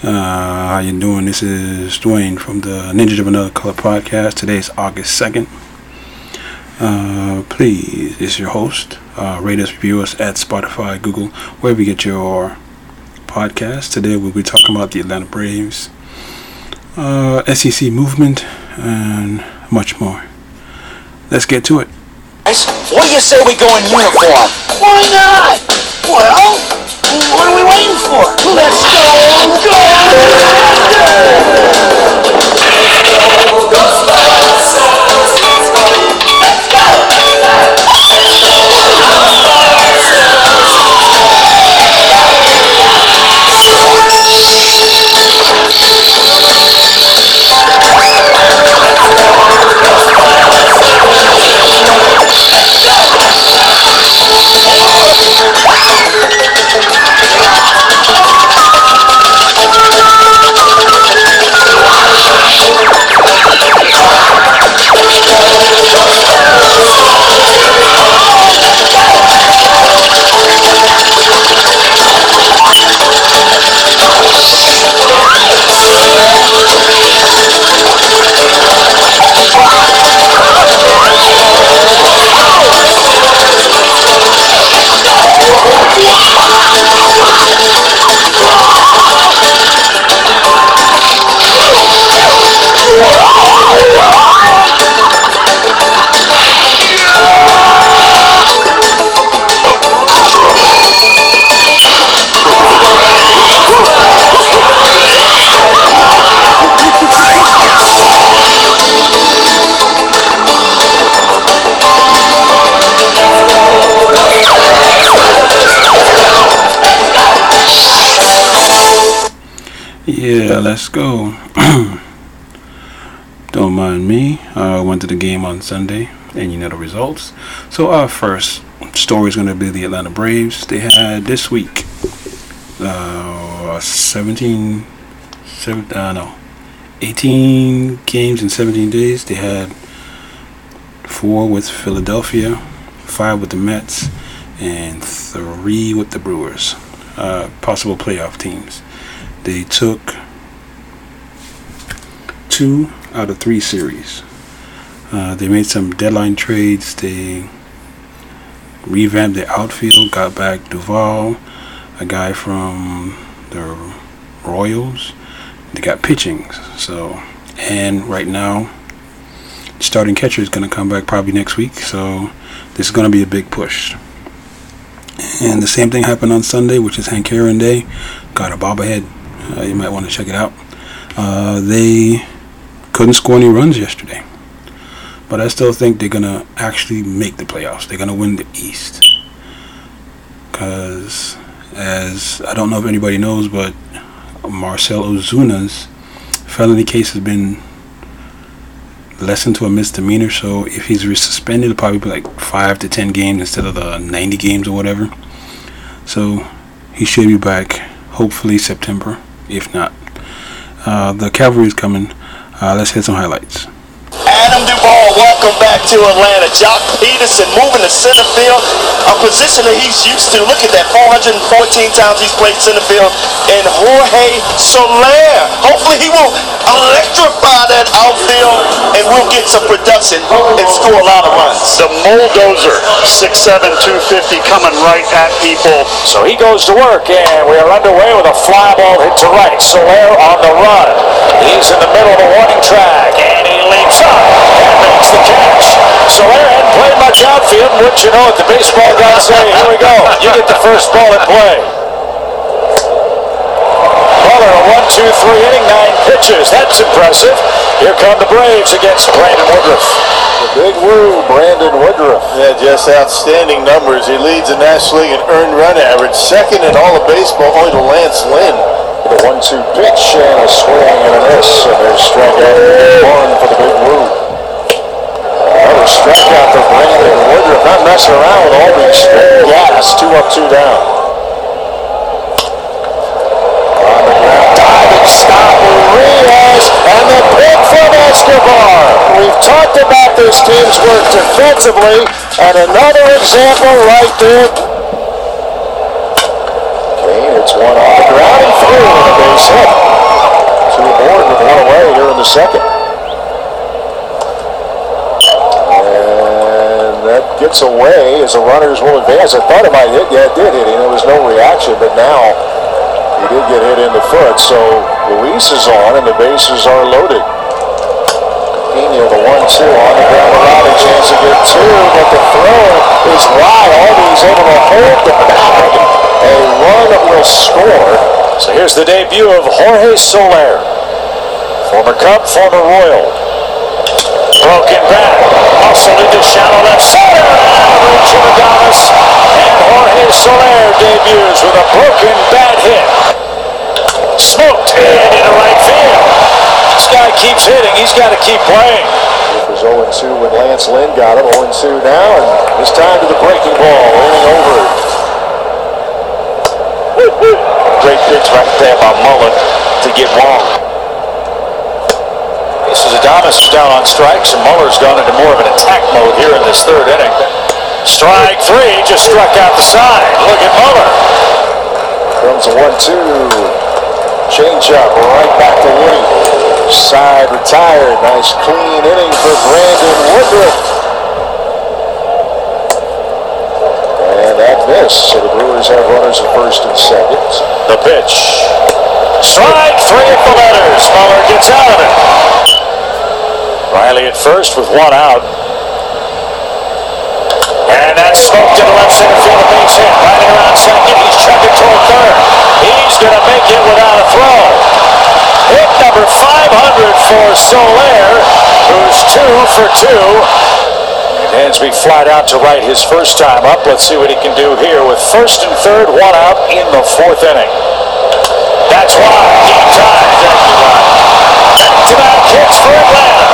Uh, how you doing? This is Dwayne from the Ninjas of Another Color podcast. Today is August 2nd. Uh, please, it's your host. Uh, rate us, review us at Spotify, Google, wherever you get your podcast. Today we'll be talking about the Atlanta Braves, uh, SEC movement, and much more. Let's get to it. What do you say we go in uniform? Why not? Well, what are we waiting for? Let's go! Oh, Yeah, let's go. Don't mind me. I went to the game on Sunday, and you know the results. So our first story is going to be the Atlanta Braves. They had this week uh, 17, seven, uh, no, 18 games in 17 days. They had four with Philadelphia, five with the Mets, and three with the Brewers. Uh, possible playoff teams. They took two out of three series. Uh, they made some deadline trades. They revamped their outfield, got back Duvall, a guy from the Royals. They got pitching. So, and right now, starting catcher is going to come back probably next week. So, this is going to be a big push. And the same thing happened on Sunday, which is Hank Aaron Day. Got a bobblehead. Uh, you might want to check it out. Uh, they couldn't score any runs yesterday. But I still think they're going to actually make the playoffs. They're going to win the East. Because, as I don't know if anybody knows, but Marcel Ozuna's felony case has been lessened to a misdemeanor. So if he's suspended, it'll probably be like 5 to 10 games instead of the 90 games or whatever. So he should be back hopefully September, if not. Uh, the cavalry is coming. Uh, let's hit some highlights. Adam Duvall, welcome back to Atlanta. Joc Pederson moving to center field, a position that he's used to. Look at that, 414 times he's played center field. And Jorge Soler, hopefully he will electrify that outfield and we'll get some production and score a lot of runs. The Bulldozer, 6'7", 250, coming right at people. So he goes to work, and we are underway with a fly ball hit to right. Soler on the run. He's in the middle of the warning track, and he leaps up and makes the catch. Soler hadn't played much outfield, and wouldn't you know it, the baseball guys say, here we go, you get the first ball in play. Muller, a one, two, three inning, nine pitches. That's impressive. Here come the Braves against Brandon Woodruff. The big woo, Brandon Woodruff. Yeah, just outstanding numbers. He leads the National League in earned run average, second in all of baseball, only to Lance Lynn. The one-two pitch and a swing and a miss, and there's strikeout one for the big woo. Another strikeout for Brandon Woodruff. Not messing around with all these gas. Two up, two down. On the ground, diving stop, Urias, and the pick from Escobar. We've talked about this team's work defensively, and another example right there. Okay, it's one on the ground and through with a base hit. second. And that gets away as the runners will advance. I thought it might hit. Yeah, it did hit him. There was no reaction, but now he did get hit in the foot. So Luis is on, and the bases are loaded. Pena, the one-two on the ground around, a chance to get two, but the throw is wide. Albies able to hold the bag. A run will score. So here's the debut of Jorge Soler. Former Cub, former Royal. Broken back. Muscle into shallow left center. Average of Adames. And Jorge Soler debuts with a broken bat hit. Smoked and into right field. This guy keeps hitting. He's got to keep playing. It was 0-2 when Lance Lynn got him. 0-2 now, and it's time to the breaking ball. Rolling over. Great pitch right there by Muller to get Wong. This is Adames is down on strikes, and Muller's gone into more of an attack mode here in this third inning. Strike three, just struck out the side. Look at Muller. Comes a one-two. Change-up, right back to Woody. Side retired. Nice clean inning for Brandon Woodruff. And that missed, so the Brewers have runners at first and second. The pitch. Strike three at the letters. Muller gets out of it. Riley at first with one out. And that's smoked to the left center field. A base hit. Riley around second. He's chugging toward third. He's going to make it without a throw. Hit number 500 for Soler, who's two for two. Dansby flat out to right his first time up. Let's see what he can do here with first and third, one out in the fourth inning. That's why game time. Back-to-back hits for Atlanta.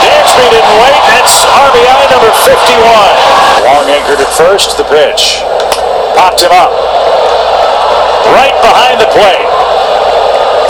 Dansby didn't wait. That's RBI number 51. Long anchored at first. The pitch. Popped him up. Right behind the plate.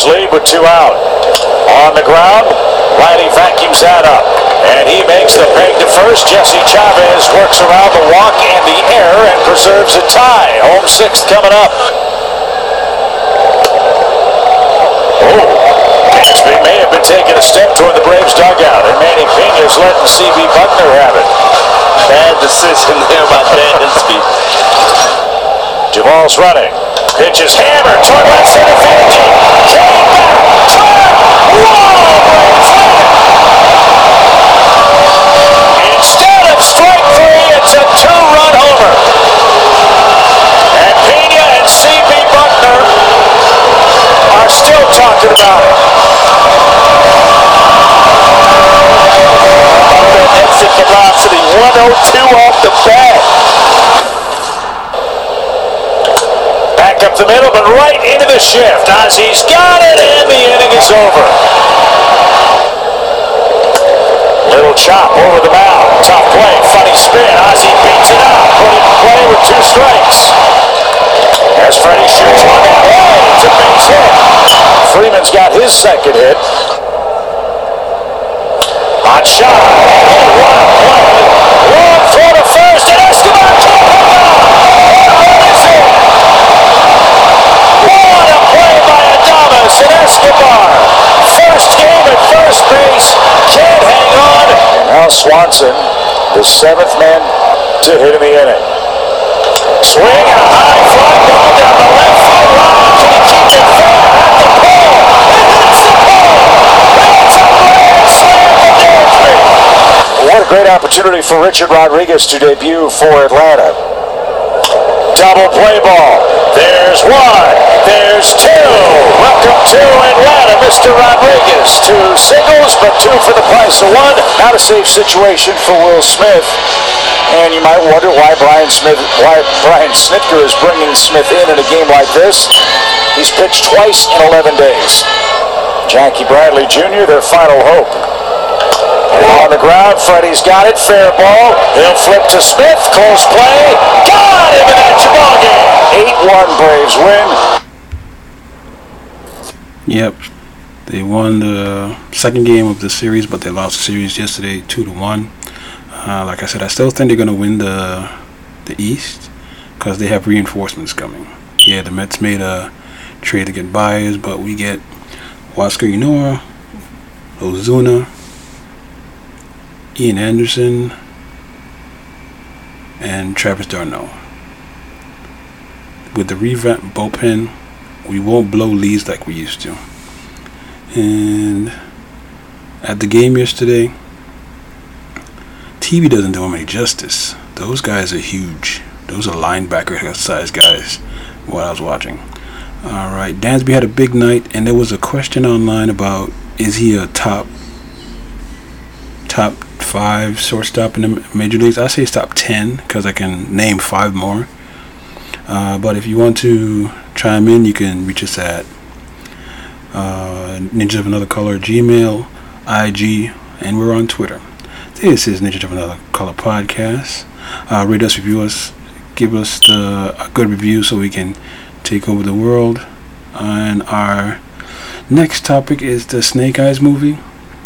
Runners lead with two out. On the ground, Riley vacuums that up. And he makes the peg to first. Jesse Chavez works around the walk and the air and preserves a tie. Home sixth coming up. Oh, Dansby may have been taking a step toward the Braves dugout, and Manny Pena's letting C.B. Bucknor have it. Bad decision there by Dansby. Jamal's running. Pitch is hammered toward left center field. Came back. Instead of strike three, it's a two-run homer. And and. Bucknor are still talking about it. That exit velocity, 102 off the bat. Up the middle, but right into the shift. Ozzy's got it, and the inning is over. Little chop over the mound. Tough play, funny spin. Ozzy beats it out. Put it in play with two strikes. As Freddie shoots one that way, it's a base hit. Freeman's got his second hit. Hot shot. And one Escobar. First game at first base. Can't hang on. And now Swanson, the seventh man to hit in the inning. Swing and a high fly ball down the left field line. Can he keep it at the pole? It the pole. A grand slam Dansby. great opportunity for Richard Rodriguez to debut for Atlanta. Double play ball. There's one. There's two. Welcome to Atlanta, Mr. Rodriguez. Two singles, but two for the price of one. Not a safe situation for Will Smith. And you might wonder why Brian Smith, why Brian Snitker is bringing Smith in in a game like this. He's pitched twice in 11 days. Jackie Bradley Jr., their final hope. On the ground, Freddie's got it. Fair ball. He'll flip to Smith. Close play. Got him, and ball game. 8-1 Braves win. Yep. They won the second game of the series, but they lost the series yesterday, two to one. Uh, like I said, I still think they're gonna win the the East because they have reinforcements coming. Yeah, the Mets made a trade to get Baez, but we get Huascar Ynoa, Ozuna, Ian Anderson, and Travis d'Arnaud. With the revamped bullpen, we won't blow leads like we used to. And at the game yesterday, TV doesn't do him any justice. Those guys are huge. Those are linebacker size guys. What I was watching. All right, Dansby had a big night, and there was a question online about is he a top top five shortstop in the major leagues? I say top ten because I can name five more. Uh, but if you want to chime in, you can reach us at uh, Ninja of Another Color Gmail, IG, and we're on Twitter. This is Ninja of Another Color podcast. Uh, rate us, review us, give us the, a good review so we can take over the world. And our next topic is the Snake Eyes movie.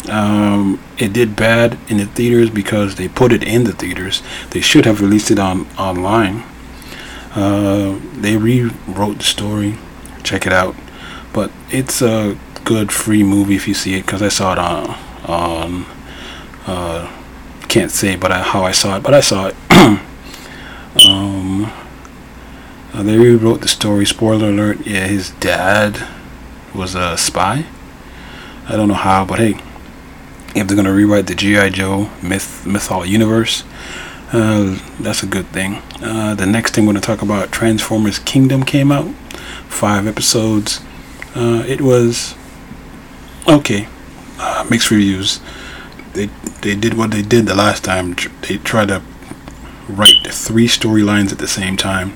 Um, it did bad in the theaters because they put it in the theaters. They should have released it on online. Uh, they rewrote the story. Check it out. But it's a good free movie if you see it because I saw it on on. Uh, can't say, but I, how I saw it, but I saw it. um, uh, they rewrote the story. Spoiler alert: Yeah, his dad was a spy. I don't know how, but hey, if they're gonna rewrite the GI Joe myth mythology universe, uh, that's a good thing. Uh, the next thing we're gonna talk about, Transformers Kingdom came out, five episodes. Uh, it was okay, uh, mixed reviews. They they did what they did the last time. They tried to write three storylines at the same time,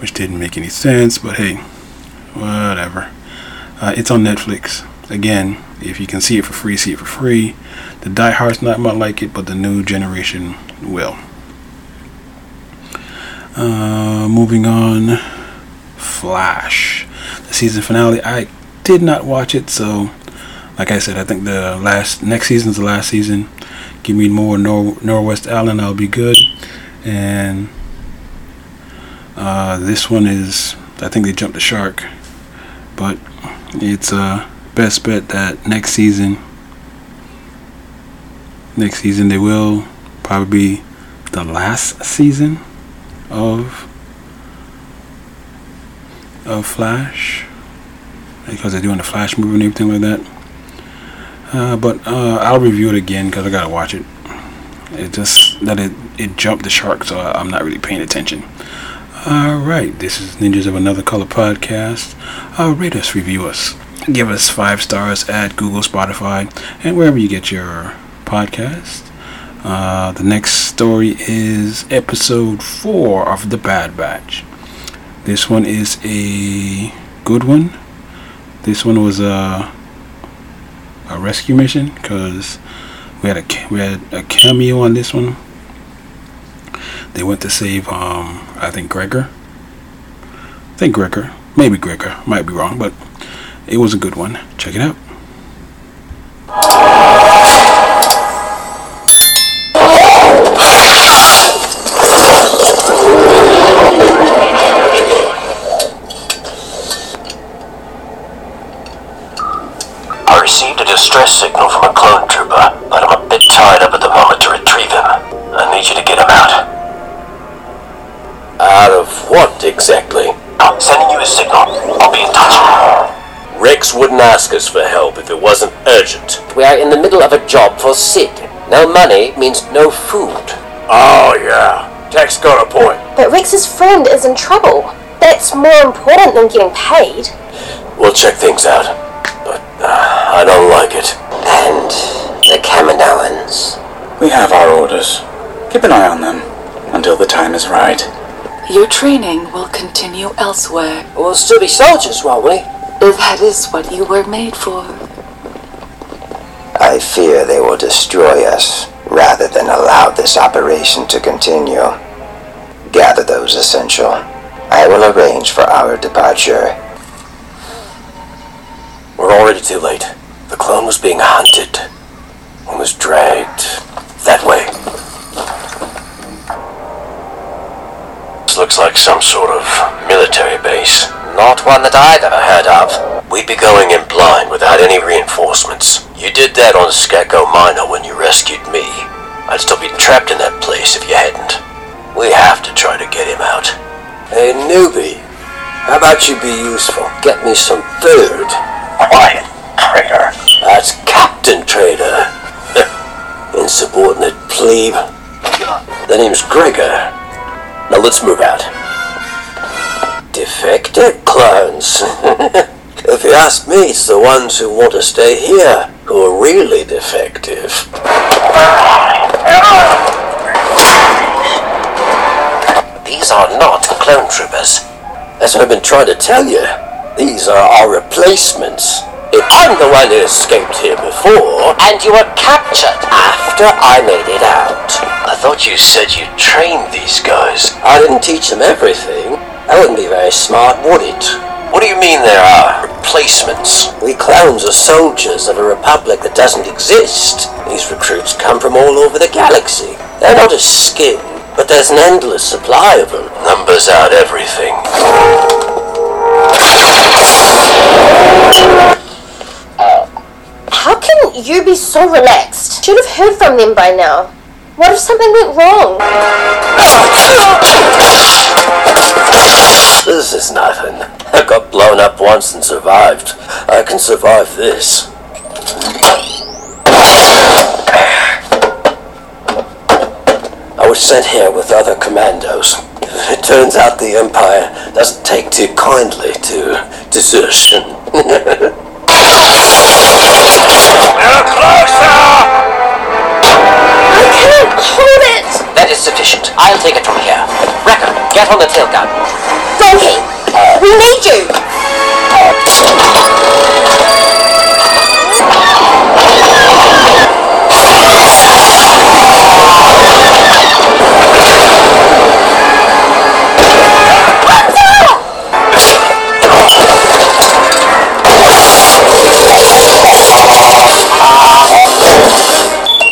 which didn't make any sense. But hey, whatever. Uh, it's on Netflix. Again, if you can see it for free, see it for free. The diehards not might like it, but the new generation will. Uh, moving on, Flash, the season finale. I did not watch it, so like I said, I think the last next season's the last season. Give me more Nor- Nora West-Allen, I'll be good. And uh, this one is, I think they jumped the shark, but it's a uh, best bet that next season, next season they will probably be the last season of of Flash because they're doing the Flash movie and everything like that. Uh, but uh, I'll review it again because I gotta watch it. It just that it it jumped the shark, so I'm not really paying attention. All right, this is Ninjas of Another Color podcast. Uh, rate us, review us, give us five stars at Google, Spotify, and wherever you get your podcast. Uh, the next story is episode four of The Bad Batch. This one is a good one. This one was a a rescue mission because we had a we had a cameo on this one. They went to save um I think Gregor. I think Gregor, maybe Gregor, might be wrong, but it was a good one. Check it out. Rex wouldn't ask us for help if it wasn't urgent. We are in the middle of a job for Cid. No money means no food. Oh, yeah. Tech's got a point. But Rex's friend is in trouble. That's more important than getting paid. We'll check things out. But uh, I don't like it. And the Kaminoans. We have our orders. Keep an eye on them until the time is right. Your training will continue elsewhere. We'll still be soldiers, won't we? That is what you were made for. I fear they will destroy us rather than allow this operation to continue. Gather those essential. I will arrange for our departure. We're already too late. The clone was being hunted and was dragged that way. This looks like some sort of military base. Not one that I've ever heard of. We'd be going in blind without any reinforcements. You did that on Skako Minor when you rescued me. I'd still be trapped in that place if you hadn't. We have to try to get him out. Hey, newbie. How about you be useful? Get me some food. Quiet, traitor. That's Captain Traitor. Insubordinate plebe. The name's Gregor. Now let's move out. Defective clones. if you ask me, it's the ones who want to stay here who are really defective. These are not clone troopers. What I've been trying to tell you. These are our replacements. I'm the one who escaped here before, and you were captured after I made it out. I thought you said you trained these guys. I didn't teach them everything. That wouldn't be very smart, would it? What do you mean there are replacements? We clones are soldiers of a republic that doesn't exist. These recruits come from all over the galaxy. They're not a skin, but there's an endless supply of them. Numbers out everything. How can you be so relaxed? Should have heard from them by now. What if something went wrong? This is nothing. I got blown up once and survived. I can survive this. I was sent here with other commandos. It turns out the Empire doesn't take too kindly to desertion. get on the tail gun. Donkey! We need you!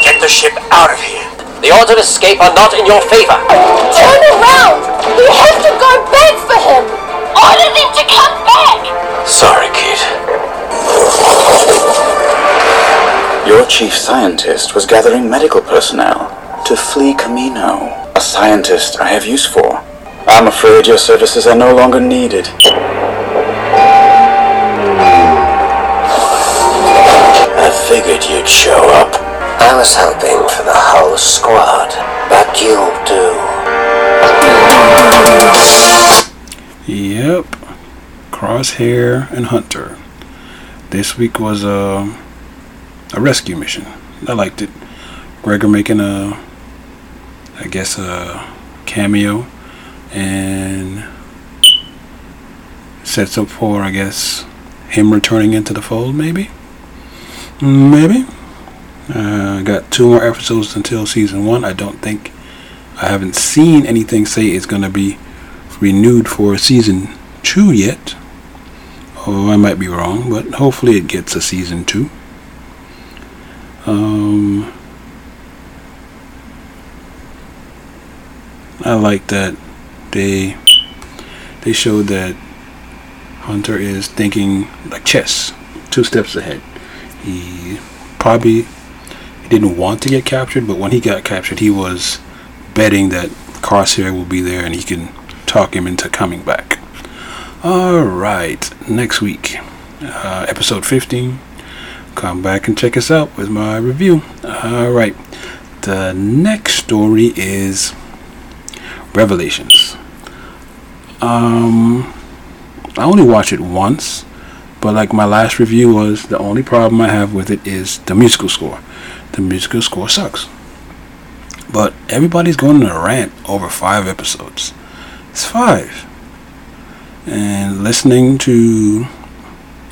Get the ship out of here. The odds of escape are not in your favor. Turn around! We have to go back for him! Order them to come back! Sorry, kid. Your chief scientist was gathering medical personnel to flee Kamino. A scientist I have use for. I'm afraid your services are no longer needed. I figured you'd show up. I was hoping for the whole squad, but you'll do. Yep. Crosshair and Hunter. This week was a, a rescue mission. I liked it. Gregor making a, I guess, a cameo and sets up for, I guess, him returning into the fold, maybe? Maybe. Uh, got two more episodes until season one. I don't think, I haven't seen anything say it's going to be renewed for a season two yet. Oh, I might be wrong, but hopefully it gets a season two. Um, I like that they they showed that Hunter is thinking like chess, two steps ahead. He probably didn't want to get captured, but when he got captured, he was betting that Crosshair will be there and he can talk him into coming back. All right, next week, uh, episode 15. Come back and check us out with my review. All right, The next story is Revelations. Um, I only watched it once, but like my last review was, the only problem I have with it is the musical score. The musical score sucks. But everybody's going on a rant over five episodes. It's five. And listening to,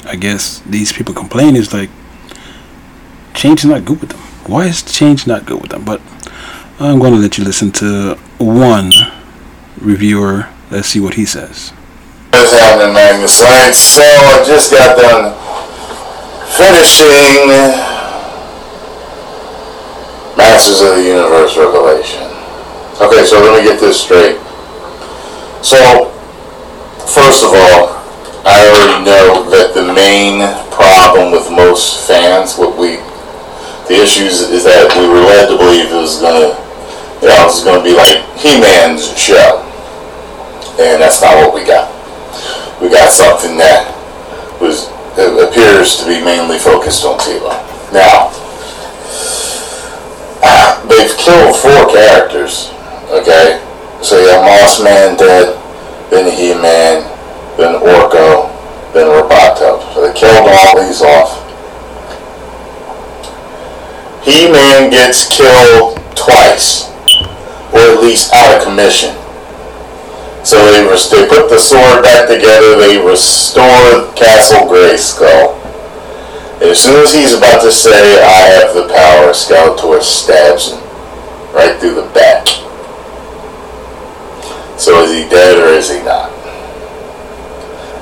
I guess, these people complain is like, change is not good with them. Why is change not good with them? But I'm going to let you listen to one reviewer. Let's see what he says. What's happening, Magnus? Right, so I just got done finishing Masters of the Universe Revelation. Okay, so let me get this straight. So, first of all, I already know that the main problem with most fans, what we, the issues is that we were led to believe it was gonna, you know, it was gonna be like He-Man's show, and that's not what we got. We got something that was appears to be mainly focused on Teela. Now, they've killed four characters. Okay, so you have Moss Man dead, then He-Man, then Orko, then Roboto. So they killed all these off. He-Man gets killed twice, or at least out of commission. So they, res- they put the sword back together, they restore Castle Grayskull. As soon as he's about to say, I have the power, Skeletor stabs him right through the back. So is he dead or is he not?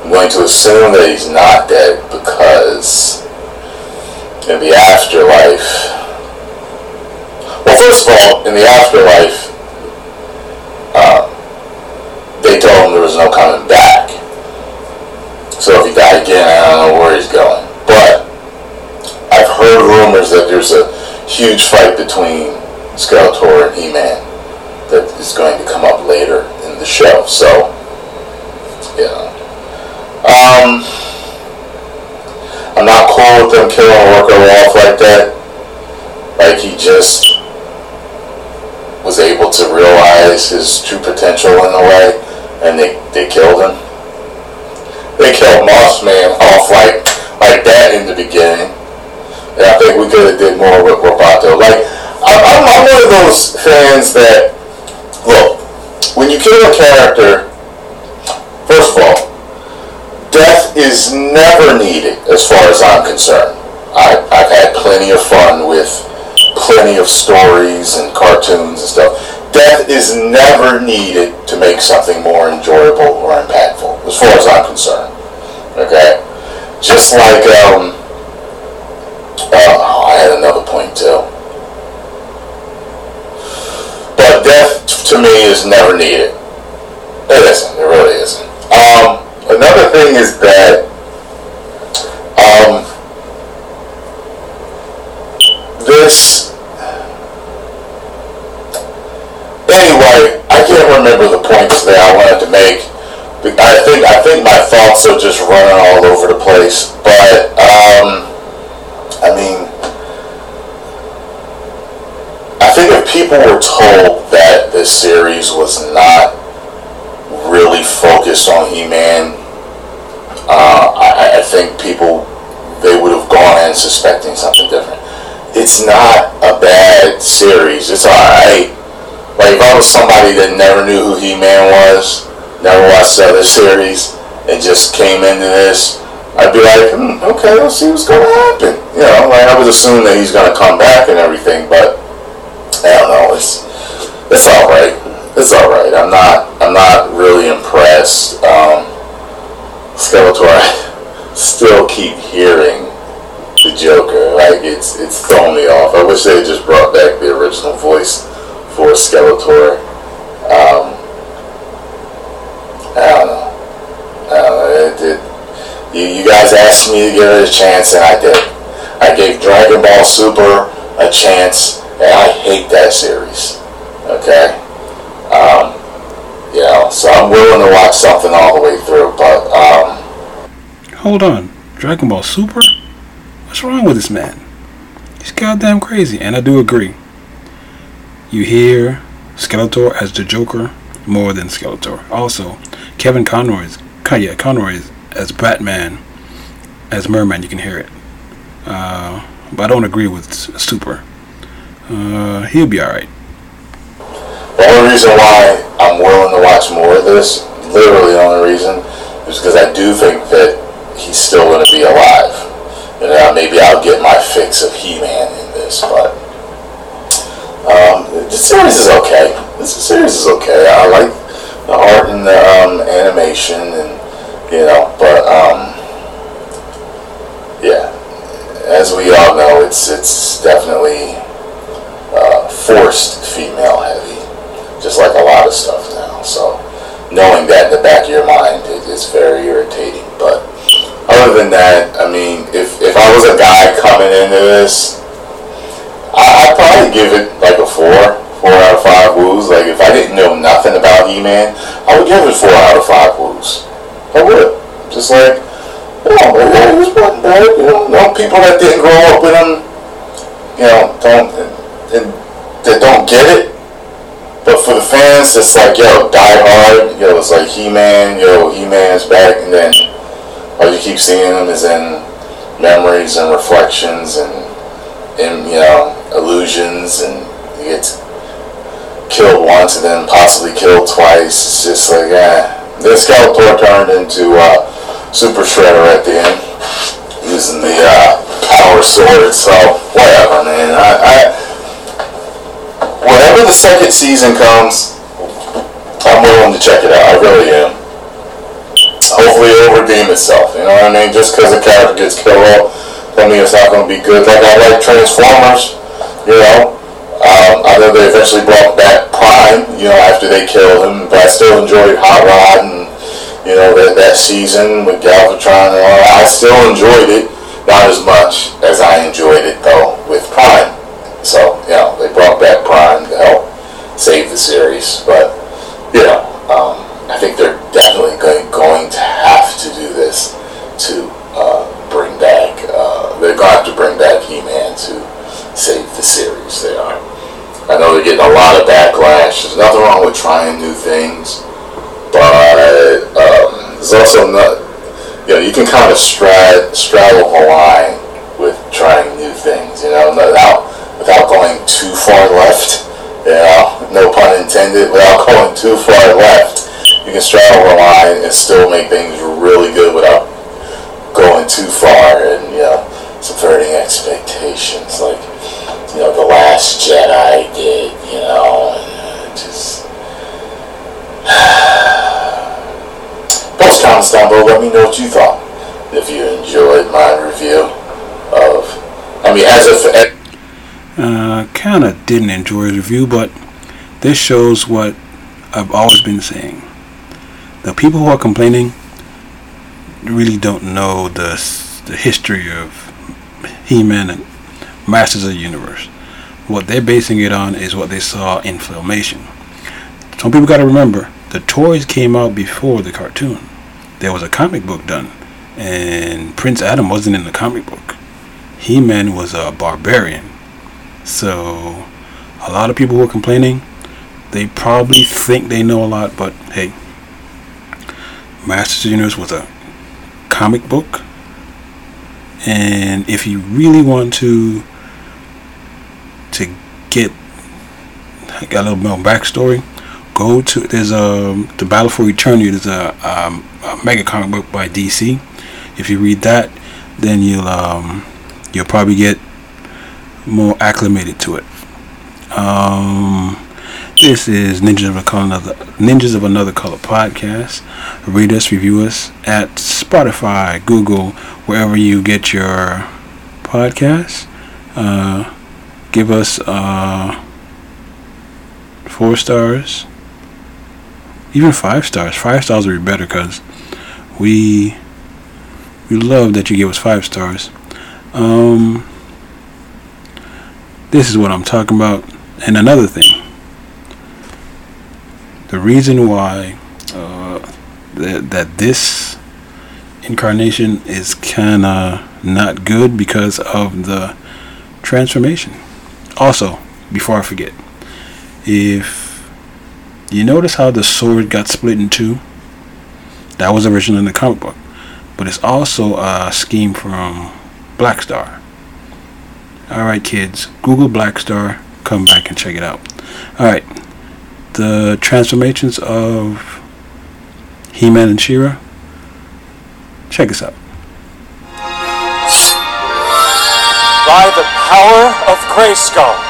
I'm going to assume that he's not dead because in the afterlife, well, first of all, in the afterlife, uh, they told him there was no coming back. So if he died again, I don't know where he's going. But I've heard rumors that there's a huge fight between Skeletor and He-Man that is going to come up later in the show. So, know. Um, I'm not cool with them killing Orko off like that. Like he just was able to realize his true potential in a way, and they, they killed him. They killed Moss Man off like like that in the beginning. And I think we could have did more with Roboto. Like I'm, I'm one of those fans that look when you kill a character. First of all, death is never needed as far as I'm concerned. I, I've had plenty of fun with plenty of stories and cartoons and stuff. Death is never needed to make something more enjoyable or impactful, as far as I'm concerned. Okay? Just like, um, uh, I had another point too. But death to me is never needed. It isn't. It really isn't. Um, another thing is that um, this anyway i can't remember the points that i wanted to make i think i think my thoughts are just running all over the place but um, i mean i think if people were told that this series was not really focused on he-man uh, I, I think people they would have gone in suspecting something different it's not a bad series. It's alright. Like if I was somebody that never knew who He-Man was, never watched the other series, and just came into this, I'd be like, hmm, okay, let's see what's gonna happen. You know, like I would assume that he's gonna come back and everything, but I don't know. It's it's alright. It's alright. I'm not I'm not really impressed. Um, Skeletor, I still keep hearing the Joker. Like it's it's throwing me off. I wish they had just brought back the original voice for Skeletor. Um, I don't know. I don't know. You, you guys asked me to give it a chance, and I did. I gave Dragon Ball Super a chance, and I hate that series. Okay. Um, you know, so I'm willing to watch something all the way through, but um, Hold on. Dragon Ball Super? What's wrong with this man? He's goddamn crazy, and I do agree. you hear Skeletor as the Joker more than Skeletor. Also, Kevin Conroy's yeah, Conroy is as Batman, as Merman. You can hear it, uh, but I don't agree with Super. Uh, he'll be all right. The only reason why I'm willing to watch more of this, literally the only reason, is because I do think that he's still going to be alive. And uh, maybe I'll get my fix of He-Man in this, but um, the series is okay. This series is okay. I like the art and the um, animation, and you know, but um, yeah, as we all know, it's it's definitely uh, forced female heavy, just like a lot of stuff now. So knowing that in the back of your mind, it is very irritating. But other than that, I mean, if if I was a guy coming into this I, I'd probably give it like a four, four out of five woos. Like if I didn't know nothing about He-Man, I would give it four out of five woos. I would. Just like, he was wasn't bad. You know, no people that didn't grow up with him, you know, don't and, that don't get it. But for the fans, it's like, yo, die hard. Yo, it's like He-Man. Yo, He-Man's back, and then all you keep seeing him is in memories and reflections and, and you know, illusions and he gets killed once and then possibly killed twice. It's just like, eh. Then Skeletor turned into uh, Super Shredder at the end using the uh, power sword. So, whatever, man. I, I, whenever the second season comes, I'm willing to check it out. I really am. Hopefully it'll redeem itself. You know what I mean? Just because a character gets killed off, I mean it's not going to be good. Like I like Transformers. You know, um, I know they eventually brought back Prime, you know, after they killed him, but I still enjoyed Hot Rod and, you know, that, that season with Galvatron and all I still enjoyed it, not as much as I enjoyed it, though, with Prime. So, you know, they brought back Prime to help save the series, but, you know, um, I think they're definitely going, to have to do this to uh, bring back, uh, they're going to have to bring back He-Man to save the series. They are. I know they're getting a lot of backlash. There's nothing wrong with trying new things, but um, there's also not. You know, you can kind of strad, straddle the line with trying new things. You know, without without going too far left. Know, no pun intended. Without going too far left, you can straddle the line and still make things really good without going too far and you know subverting expectations. Like you know, The Last Jedi did, you know, just. Post comments down below, let me know what you thought. If you enjoyed my review of. I mean, as if. Uh, kind of didn't enjoy the review, but this shows what I've always been saying. The people who are complaining really don't know the the history of He-Man and Masters of the Universe. What they're basing it on is what they saw in Filmation. Some people got to remember the toys came out before the cartoon. There was a comic book done, and Prince Adam wasn't in the comic book. He Man was a barbarian. So, a lot of people who are complaining, they probably think they know a lot, but hey, Masters of the Universe was a comic book. And if you really want to to get a little more backstory, go to there's a the Battle for Eternity. There's a, um, a mega comic book by DC. If you read that, then you'll um, you'll probably get more acclimated to it. Um, this is Ninjas of Another Ninjas of Another Color podcast. Read us, review us at Spotify, Google, wherever you get your podcasts. Uh, give us uh, four stars, even five stars. Five stars would be better because we we love that you give us five stars. Um, this is what I'm talking about. And another thing, the reason why uh, that that this incarnation is kind of not good because of the transformation. Also, before I forget, if you notice how the sword got split in two, that was originally in the comic book, but it's also a scheme from Black Star. All right, kids, Google Black Star, come back and check it out. All right, the transformations of He-Man and She-Ra. Check us out. By the power of Grayskull.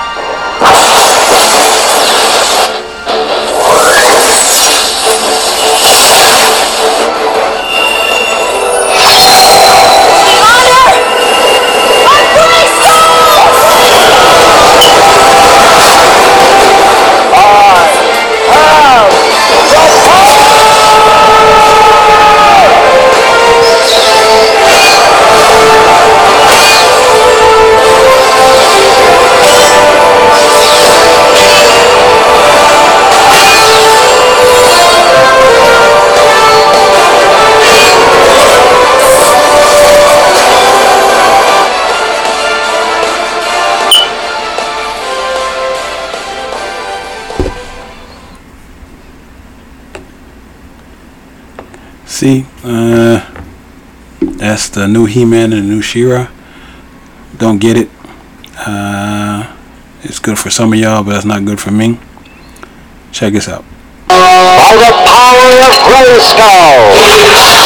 The new He-Man and the new She-Ra. Don't get it. Uh, it's good for some of y'all, but it's not good for me. Check this out. By the power of Grayskull.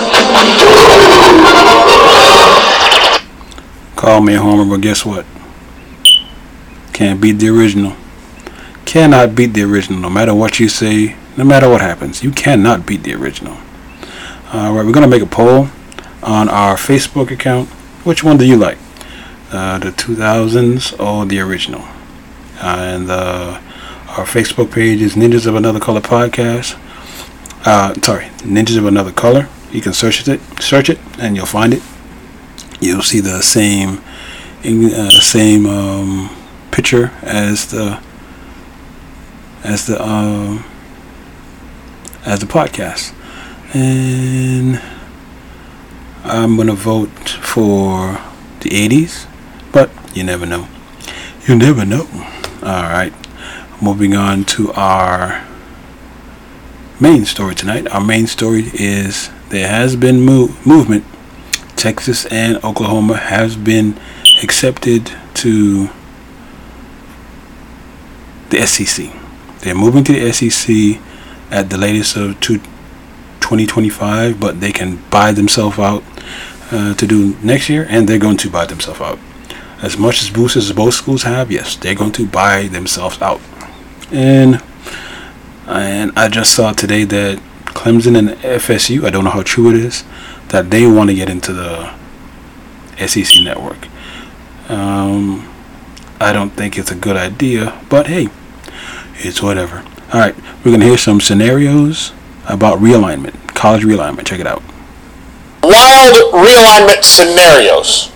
Call me a homer, but guess what? Can't beat the original. Cannot beat the original, no matter what you say, no matter what happens. You cannot beat the original. All right, we're gonna make a poll on our Facebook account. Which one do you like? Uh, the 2000s or the original? Uh, and uh, our Facebook page is Ninjas of Another Color Podcast. Uh, sorry, Ninjas of Another Color. You can search it, search it, and you'll find it. You'll see the same, uh, same um, picture as the as the um, as the podcast, and I'm gonna vote for the 80s, but you never know. You never know. All right, moving on to our main story tonight. Our main story is there has been move, movement. Texas and Oklahoma has been accepted to the SEC. They're moving to the SEC at the latest of two, 2025, but they can buy themselves out uh, to do next year, and they're going to buy themselves out. As much as boosters as both schools have, yes, they're going to buy themselves out. And and I just saw today that Clemson and FSU, I don't know how true it is, that they want to get into the SEC network. Um, I don't think it's a good idea, but hey, it's whatever. All right, we're gonna hear some scenarios about realignment, college realignment. Check it out. wild realignment scenarios.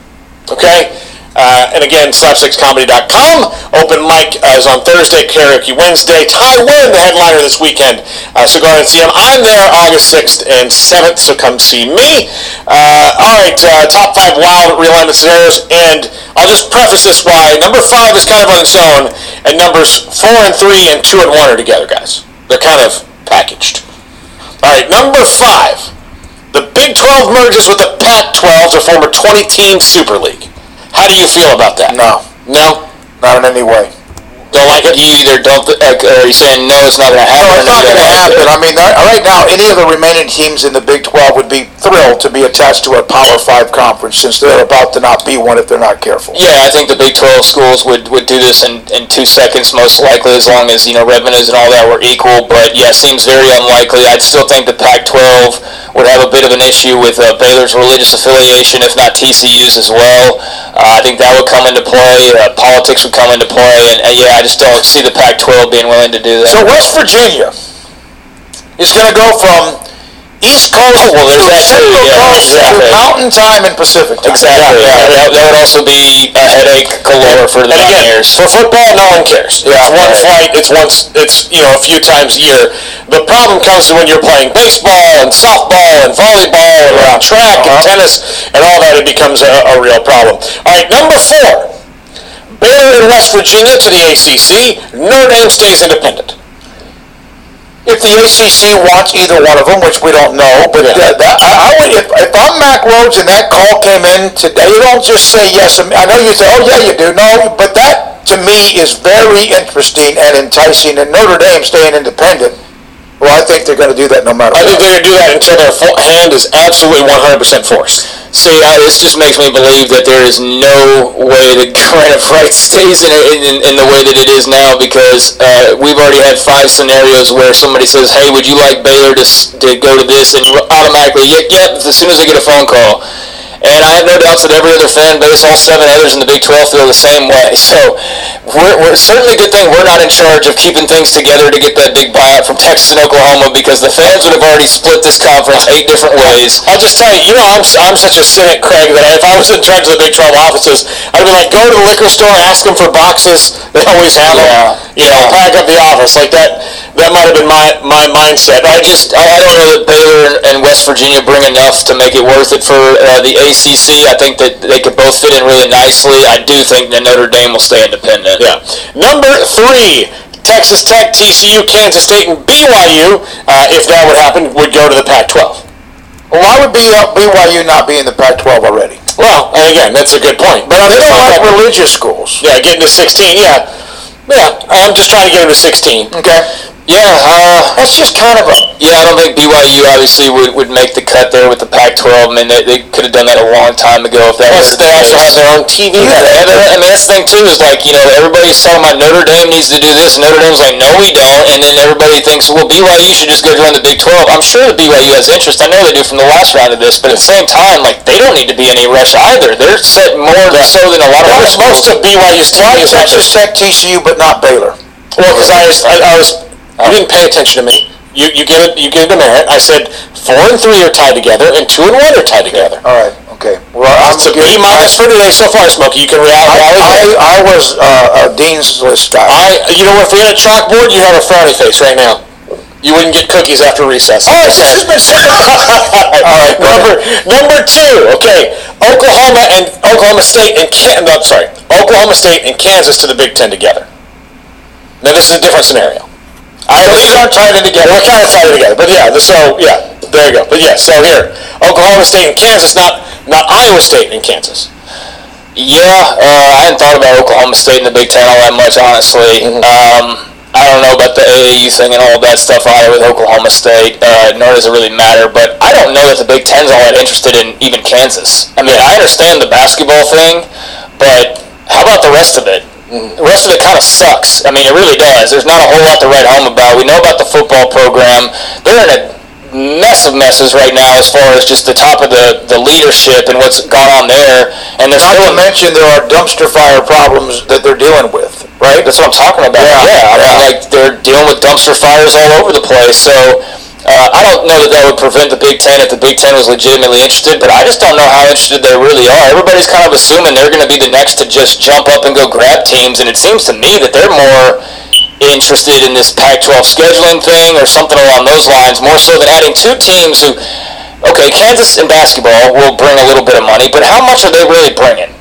Okay? Uh, and again, slapstickscomedy.com. Open mic uh, is on Thursday, karaoke Wednesday. Ty Wynn, the headliner this weekend. Uh, so go ahead and see him. I'm there August 6th and 7th, so come see me. Uh, all right, uh, top five wild realignment scenarios. And I'll just preface this why. Number five is kind of on its own, and numbers four and three and two and one are together, guys. They're kind of packaged. All right, number five. The Big 12 merges with the Pac-12 to form a 20-team Super League. How do you feel about that? No. No? Not in any way. don't like it? You either don't, th- or are you saying no, it's not going to happen? No, it's not going to happen. I mean, right right now, any of the remaining teams in the Big 12 would be thrilled to be attached to a Power 5 conference since they're about to not be one if they're not careful. Yeah, I think the Big 12 schools would, would do this in, in two seconds, most likely, as long as, you know, revenues and all that were equal. But yeah, seems very unlikely. I'd still think the Pac 12 would have a bit of an issue with uh, Baylor's religious affiliation, if not TCU's as well. Uh, I think that would come into play. Uh, politics would come into play. And uh, yeah, I just don't see the Pac 12 being willing to do that. So West Virginia is going to go from East Coast well, there's to Central yeah, Coast exactly. to Mountain Time and Pacific Time. Exactly. Yeah, that, that would also be a headache galore for the And again, Mountaineers. for football, no one cares. Yeah, it's one right. flight. It's once. It's you know a few times a year. The problem comes when you're playing baseball and softball and volleyball and track and Uh-huh. tennis and all that. It becomes a, a real problem. All right, number four. Baylor and West Virginia to the ACC. Notre Dame stays independent. If the ACC wants either one of them, which we don't know, but Yeah. that, that, I, I would, if, if I'm Mack Rhoades and that call came in today, you don't just say yes. I I know you say, oh yeah, you do. No, but that to me is very interesting and enticing. And Notre Dame staying independent. Well, I think they're going to do that no matter I think what. they're going to do that until their fo- hand is absolutely 100% forced. See, I, this just makes me believe that there is no way the grant of rights stays in, in, in, in the way that it is now because uh, we've already had five scenarios where somebody says, hey, would you like Baylor to, to go to this? And automatically, yep, yep, as soon as they get a phone call. And I have no doubts that every other fan base, all seven others in the Big 12 feel the same way. So we're, we're certainly a good thing we're not in charge of keeping things together to get that big buyout from Texas and Oklahoma because the fans would have already split this conference eight different ways. I'll just tell you, you know, I'm, I'm such a cynic, Craig, that if I was in charge of the Big 12 offices, I'd be like, go to the liquor store, ask them for boxes. They always have them. Yeah. You know, pack up the office. Like that, that might have been my, my mindset. I just I, I don't know that Baylor and, West Virginia bring enough to make it worth it for uh, the ACC. I think that they could both fit in really nicely. I do think that Notre Dame will stay independent. Yeah. Number three, Texas Tech, TCU, Kansas State, and BYU, uh, if that would happen, would go to the Pac-12. Well, why would uh, BYU not be in the Pac-12 already? Well, and again, that's a good point. But I'm They just don't like religious schools. Yeah, getting to 16. Yeah, yeah. I'm just trying to get him to 16. Okay. Yeah, uh, That's just kind of a yeah. I don't think BYU obviously would, would make the cut there with the Pac-12. I mean, they, they could have done that a long time ago if that was they also have their own TV. Yeah, I mean that's the thing too is like you know everybody's talking about Notre Dame needs to do this. Notre Dame's like no we don't, and then everybody thinks well BYU should just go join the Big 12. I'm sure the BYU has interest. I know they do from the last round of this, but at the same time like they don't need to be any rush either. They're set more so than a lot of Why other is most schools. of BYU's why TV not Texas Tech, TCU, but not Baylor. Well, because I was, I, I was, you didn't pay attention to me. You, you give it, you give it a merit. I said four and three are tied together, and two and one are tied together. All right. Okay. Well, I'm It's a B minus for today so far, Smokey. You can react. I, I, I was uh, a Dean's List guy. I, you know, if we had a chalkboard, you have a frowny face right now. You wouldn't get cookies after recess. Oh, excuse me, sir. All right, number number two. Okay, Oklahoma and Oklahoma State and Can- no, sorry, Oklahoma State and Kansas to the Big Ten together. Now this is a different scenario. I So these aren't tied in together. We're kind of tied it together, but yeah. the- So yeah, there you go. But yeah, so here, Oklahoma State and Kansas, not not Iowa State and Kansas. Yeah, uh, I hadn't thought about Oklahoma State in the Big Ten all that much, honestly. Um, I don't know about the AAU thing and all that stuff either with Oklahoma State, uh, nor does it really matter. But I don't know that the Big Ten's all that interested in even Kansas. I mean, I understand the basketball thing, but how about the rest of it? The rest of it kind of sucks. I mean, it really does. There's not a whole lot to write home about. We know about the football program. They're in a mess of messes right now as far as just the top of the, the leadership and what's gone on there. And they're Not still to mention there are dumpster fire problems that they're dealing with, right? That's what I'm talking about. Yeah, Yeah, I mean, yeah. like they're dealing with dumpster fires all over the place. So uh, I don't know that that would prevent the Big Ten if the Big Ten was legitimately interested, but I just don't know how interested they really are. Everybody's kind of assuming they're going to be the next to just jump up and go grab teams, and it seems to me that they're more interested in this Pac-12 scheduling thing or something along those lines, more so than adding two teams who. Okay, Kansas in basketball will bring a little bit of money, but how much are they really bringing?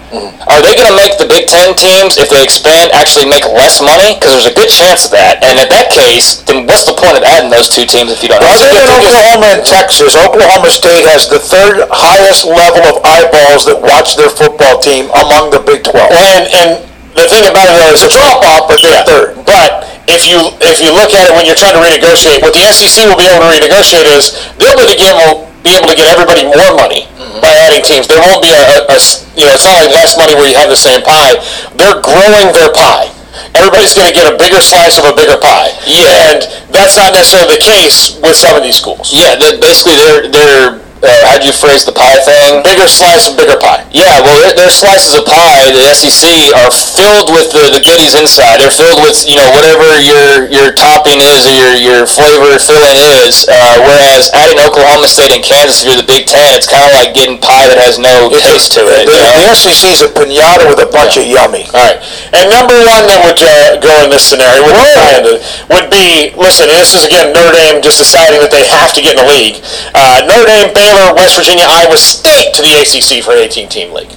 Are they going to make the Big Ten teams, if they expand, actually make less money? Because there's a good chance of that. And in that case, then what's the point of adding those two teams if you don't have Other than Oklahoma and Texas, Oklahoma State has the third highest level of eyeballs that watch their football team among the Big 12. And and the thing about it It's a drop off, but they're third. But if you if you look at it when you're trying to renegotiate, what the SEC will be able to renegotiate is they'll be able to get be able to get everybody more money by adding teams. There won't be a you know it's not like less money where you have the same pie. They're growing their pie. Everybody's going to get a bigger slice of a bigger pie. Yeah. and that's not necessarily the case with some of these schools. Yeah, that basically they're they're uh, how'd you phrase the pie thing? Bigger slice of bigger pie. Yeah, well, their, their slices of pie, the SEC, are filled with the, the goodies inside. They're filled with you know whatever your your topping is or your your flavor filling is. Uh, whereas adding Oklahoma State and Kansas, if you're the Big Ten, it's kind of like getting pie that has no taste to it. The, you know? the SEC is a pinata with a bunch of yummy. All right, and number one that would uh, go in this scenario would be, would be listen. This is again Notre Dame just deciding that they have to get in the league. Uh, Notre Dame, Baylor, West Virginia, Iowa State to the ACC for an 18-team league.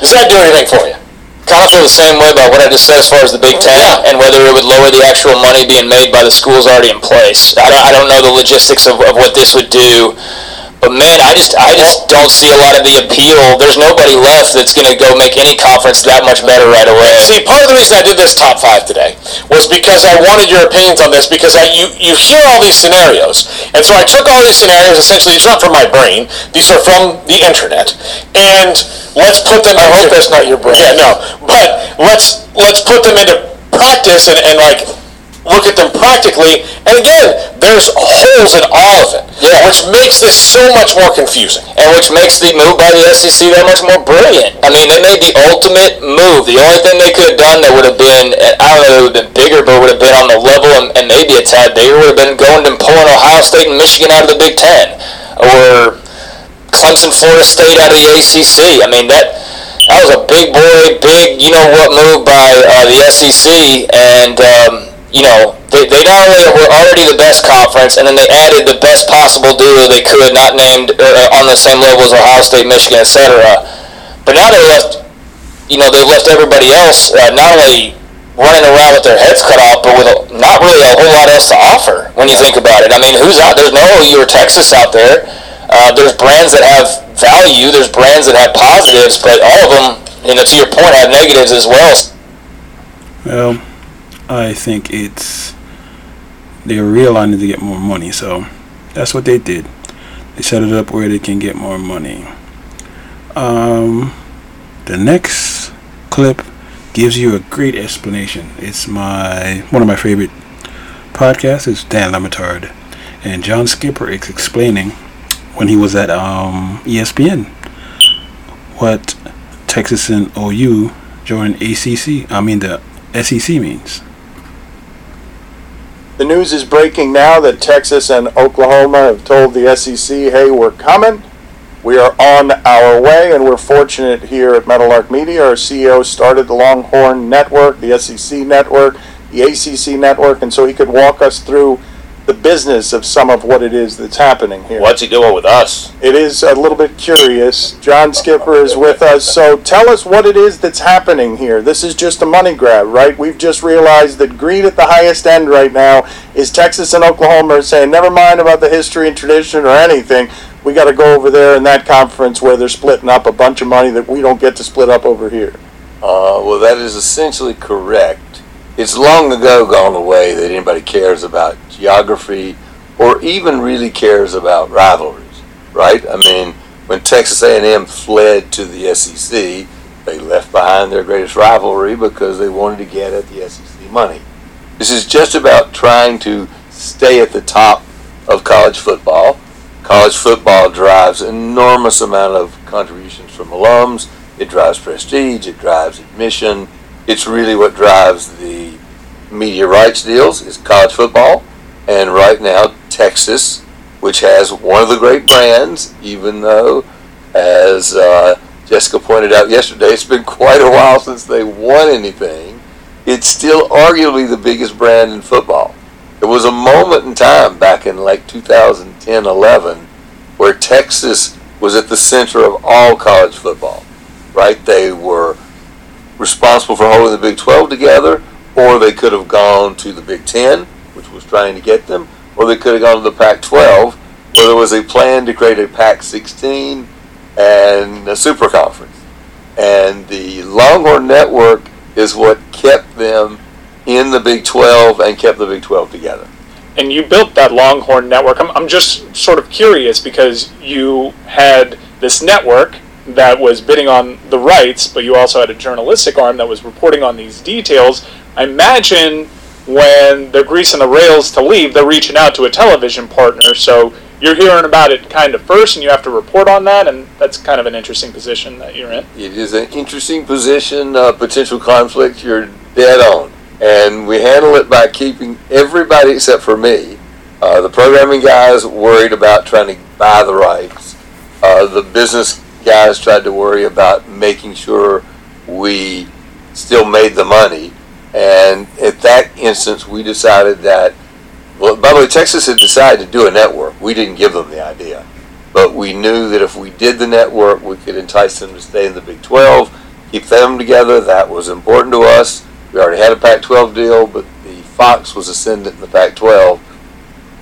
Does that do anything for you? kind of feel the same way about what I just said as far as the Big Ten and whether it would lower the actual money being made by the schools already in place. I don't, I don't know the logistics of, of what this would do, but man, I just I just don't see a lot of the appeal. There's nobody left that's going to go make any conference that much better right away. See, part of the reason I did this top five today was because I wanted your opinions on this because I, you, you hear all these scenarios. And so I took all these scenarios, essentially, these aren't from my brain, these are from the internet. And let's put them I hope that's not your brain. Yeah, no. But let's let's put them into practice and, and like look at them practically. And again, there's holes in all of it. Yeah. Which makes this so much more confusing. and which makes the move by the SEC that much more brilliant. I mean, they made the ultimate move. The only thing they could have done that would have been, I don't know, it would have been bigger, but would have been on the level and, and maybe a tad bigger, would have been going and pulling Ohio State and Michigan out of the Big Ten, or Clemson, Florida State out of the ACC. I mean, that that was a big boy, big, you know what move by uh, the SEC, and um, you know they, they not only were already the best conference, and then they added the best possible duo they could, not named uh, on the same level as Ohio State, Michigan, etc. But now they left, you know, they've left everybody else uh, not only running around with their heads cut off, but with a, not really a whole lot else to offer when you think about it. I mean, who's out? There's no OU or Texas out there. Uh, there's brands that have value. There's brands that have positives, but all of them, you know, to your point, have negatives as well. Well, I think it's they're realigning to get more money, so that's what they did. They set it up where they can get more money. Um, the next clip gives you a great explanation. It's my one of my favorite podcasts. It's Dan Le Batard, and John Skipper is explaining when he was at um, ESPN what Texas and OU joining ACC. I mean the SEC means. The news is breaking now that Texas and Oklahoma have told the SEC, hey, we're coming. We are on our way, and we're fortunate here at Meadowlark Media. Our CEO started the Longhorn Network, the SEC Network, the ACC Network, and so he could walk us through the business of some of what it is that's happening here. What's he doing with us? It is a little bit curious. John Skipper is with us, so tell us what it is that's happening here. This is just a money grab, right? We've just realized that greed at the highest end right now is Texas and Oklahoma are saying, never mind about the history and tradition or anything. We got to go over there in that conference where they're splitting up a bunch of money that we don't get to split up over here. Uh, well, that is essentially correct. It's long ago gone away that anybody cares about geography or even really cares about rivalries, right? I mean, when Texas A&M fled to the SEC, they left behind their greatest rivalry because they wanted to get at the SEC money. This is just about trying to stay at the top of college football. College football drives enormous amount of contributions from alums. It drives prestige. It drives admission. It's really what drives the media rights deals is college football. And right now, Texas, which has one of the great brands, even though, as uh, Jessica pointed out yesterday, it's been quite a while since they won anything. It's still arguably the biggest brand in football. There was a moment in time back in like 2010 11 where Texas was at the center of all college football, right? They were responsible for holding the Big 12 together, or they could have gone to the Big 10, which was trying to get them, or they could have gone to the Pac 12, where there was a plan to create a Pac 16 and a super conference. And the Longhorn Network is what kept them in the Big 12 and kept the Big 12 together. and you built that Longhorn network. I'm, I'm just sort of curious because you had this network that was bidding on the rights, but you also had a journalistic arm that was reporting on these details. I imagine when they're greasing the rails to leave, they're reaching out to a television partner. So you're hearing about it kind of first, and you have to report on that, and that's kind of an interesting position that you're in. It is an interesting position, uh, potential conflict. You're dead on. And we handle it by keeping everybody except for me. Uh, the programming guys worried about trying to buy the rights. Uh, the business guys tried to worry about making sure we still made the money. And at that instance, we decided that. Well, by the way, Texas had decided to do a network. We didn't give them the idea. But we knew that if we did the network, we could entice them to stay in the Big 12, keep them together. That was important to us. We already had a Pac 12 deal, but the Fox was ascendant in the Pac 12.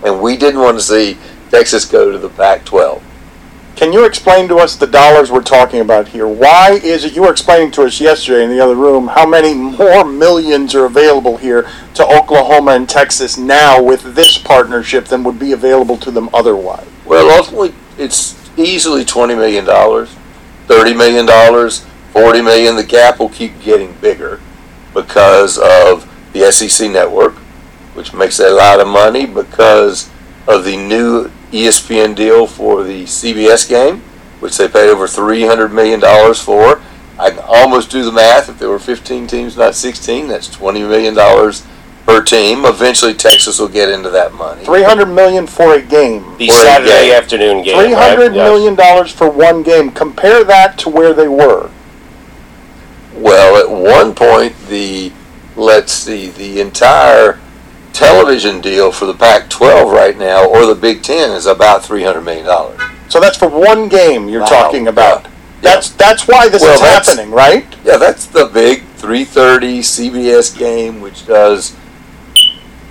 And we didn't want to see Texas go to the Pac 12. Can you explain to us the dollars we're talking about here? Why is it you were explaining to us yesterday in the other room how many more millions are available here to Oklahoma and Texas now with this partnership than would be available to them otherwise? Well, ultimately, it's easily $20 million, $30 million, 40 million. The gap will keep getting bigger because of the SEC network, which makes a lot of money because of the new ESPN deal for the CBS game, which they paid over $300 million for. I can almost do the math. If there were 15 teams, not 16, that's $20 million per team. Eventually, Texas will get into that money. 300 million for a game. For The a Saturday game. afternoon game. Three hundred right? Yes. million dollars for one game. Compare that to where they were. Well, at one point, the let's see, the entire television deal for the Pac-12 right now, or the Big Ten, is about three hundred million dollars. So that's for one game you're Wow. talking about. That's that's why this Well, is happening, right? Yeah, that's the big 3:30 CBS game, which does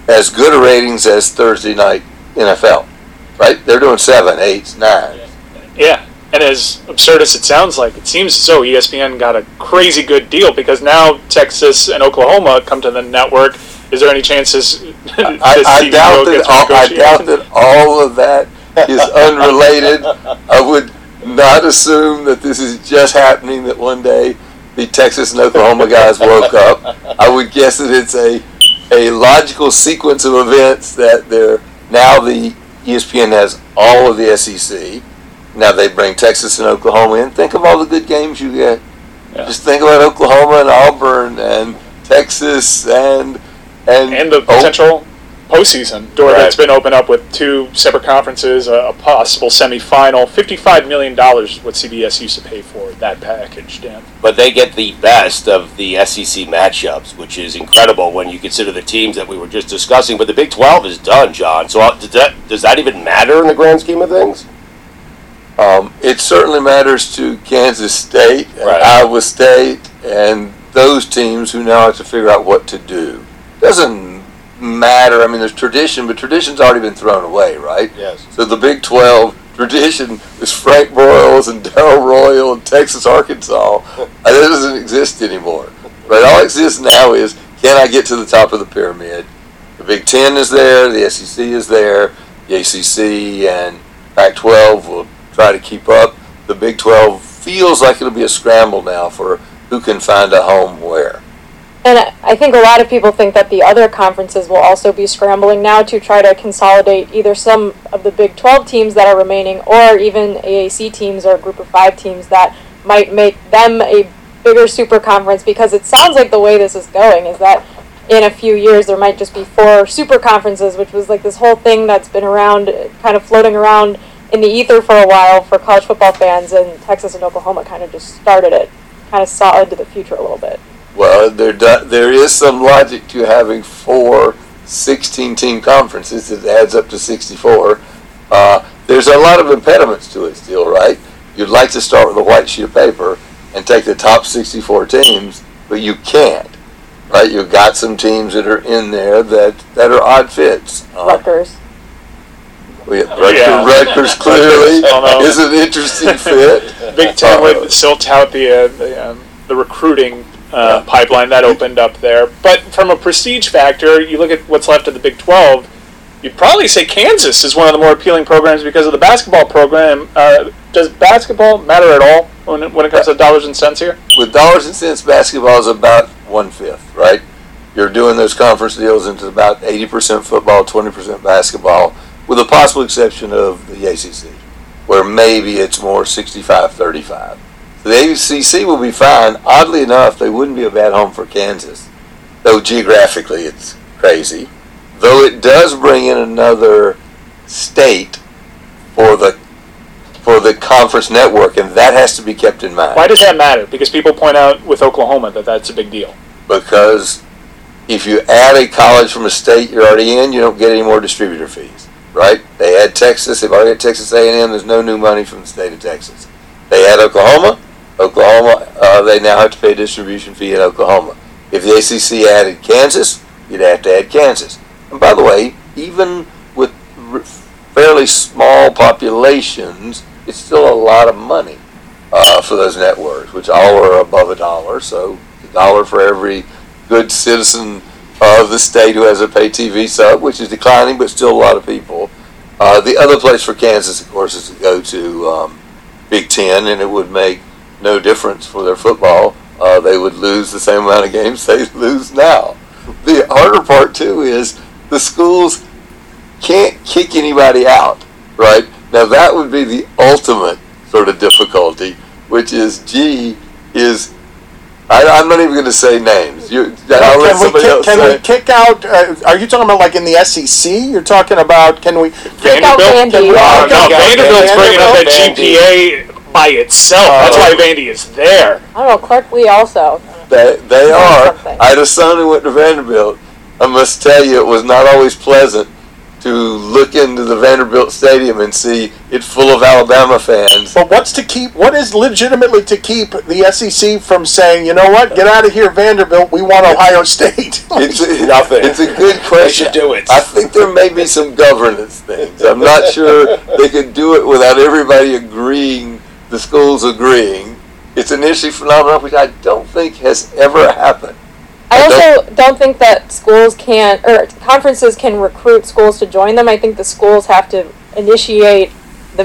as good a ratings as Thursday night NFL. Right? They're doing seven, eight, nine. Yeah, and as absurd as it sounds like, it seems so. ESPN got a crazy good deal because now Texas and Oklahoma come to the network. Is there any chances? I, I doubt that. All, I doubt that all of that is unrelated. I would not assume that this is just happening. That one day the Texas and Oklahoma guys woke up. I would guess that it's a a logical sequence of events that they're now the ESPN has all of the SEC. Now they bring Texas and Oklahoma in. Think of all the good games you get. Just think about Oklahoma and Auburn and Texas and and and the potential postseason door that's been opened up with two separate conferences, a, a possible semifinal. Fifty-five million dollars is what CBS used to pay for that package, Dan. But they get the best of the SEC matchups, which is incredible when you consider the teams that we were just discussing. But the Big 12 is done, John. So uh, does that, does that even matter in the grand scheme of things? Um, it certainly matters to Kansas State, and Iowa State, and those teams who now have to figure out what to do. Doesn't matter. I mean, there's tradition, but tradition's already been thrown away, right? Yes. So the Big 12 tradition is Frank Broyles and Darrell Royal and Texas, Arkansas. And That doesn't exist anymore. Right? All exists now is can I get to the top of the pyramid? The Big Ten is there, the SEC is there, the ACC and Pac 12 will try to keep up. The Big 12 feels like it'll be a scramble now for who can find a home where. And I- think a lot of people think that the other conferences will also be scrambling now to try to consolidate either some of the Big 12 teams that are remaining or even AAC teams or group of five teams that might make them a bigger super conference because it sounds like the way this is going is that in a few years there might just be four super conferences, which was like this whole thing that's been around, kind of floating around in the ether for a while for college football fans, and Texas and Oklahoma kind of just started it, kind of saw into the future a little bit. Well, there do, there is some logic to having four 16 team conferences. It adds up to 64. Uh, there's a lot of impediments to it still, right? You'd like to start with a white sheet of paper and take the top 64 teams, but you can't, right? You've got some teams that are in there that, that are odd fits. Uh, Rutgers. we- Rutgers, Yeah. Rutgers clearly I don't know. is an interesting fit. Big Ten Uh, would still tout the uh, the, um, the recruiting uh, pipeline that opened up there. But from a prestige factor, you look at what's left of the Big 12, you'd probably say Kansas is one of the more appealing programs because of the basketball program. Uh, does basketball matter at all when it, when it comes to dollars and cents here? With dollars and cents, basketball is about one fifth, right? You're doing those conference deals into about 80% football, 20% basketball, with the possible exception of the ACC, where maybe it's more 65 35. The ACC will be fine. Oddly enough, they wouldn't be a bad home for Kansas, though geographically it's crazy. Though it does bring in another state for the for the conference network, and that has to be kept in mind. Why does that matter? Because people point out with Oklahoma that that's a big deal. Because if you add a college from a state you're already in, you don't get any more distributor fees, right? They add Texas. They've already had Texas A&M. There's no new money from the state of Texas. They add Oklahoma. Oklahoma, uh, they now have to pay a distribution fee in Oklahoma. If the ACC added Kansas, you'd have to add Kansas. And by the way, even with fairly small populations, it's still a lot of money uh, for those networks, which all are above a dollar. So a dollar for every good citizen of the state who has a pay TV sub, which is declining, but still a lot of people. Uh, the other place for Kansas, of course, is to go to um, Big Ten, and it would make no difference for their football. Uh, they would lose the same amount of games they lose now. The harder part too is the schools can't kick anybody out, right? Now that would be the ultimate sort of difficulty, which is, gee, is I, I'm not even going to say names. You, I'll let can we somebody kick, else can say. we kick out? Uh, are you talking about like in the SEC? You're talking about can we kick out Vanderbilt? Can we, Oh, no, kick out Vanderbilt's bringing up that GPA by itself. That's why oh. Vandy is there. I don't know, Clark Lea also. They, they are. Something. I had a son who went to Vanderbilt. I must tell you, it was not always pleasant to look into the Vanderbilt Stadium and see it full of Alabama fans. But what's to keep? What is legitimately to keep the SEC from saying, you know what, get out of here, Vanderbilt. We want Ohio State. It's a, Nothing. It's a good question. should do it. I think there may be some governance things. I'm not sure they could do it without everybody agreeing, the schools agreeing. It's an issue phenomenon which I don't think has ever happened. I also don't think that schools can or conferences can recruit schools to join them. I think the schools have to initiate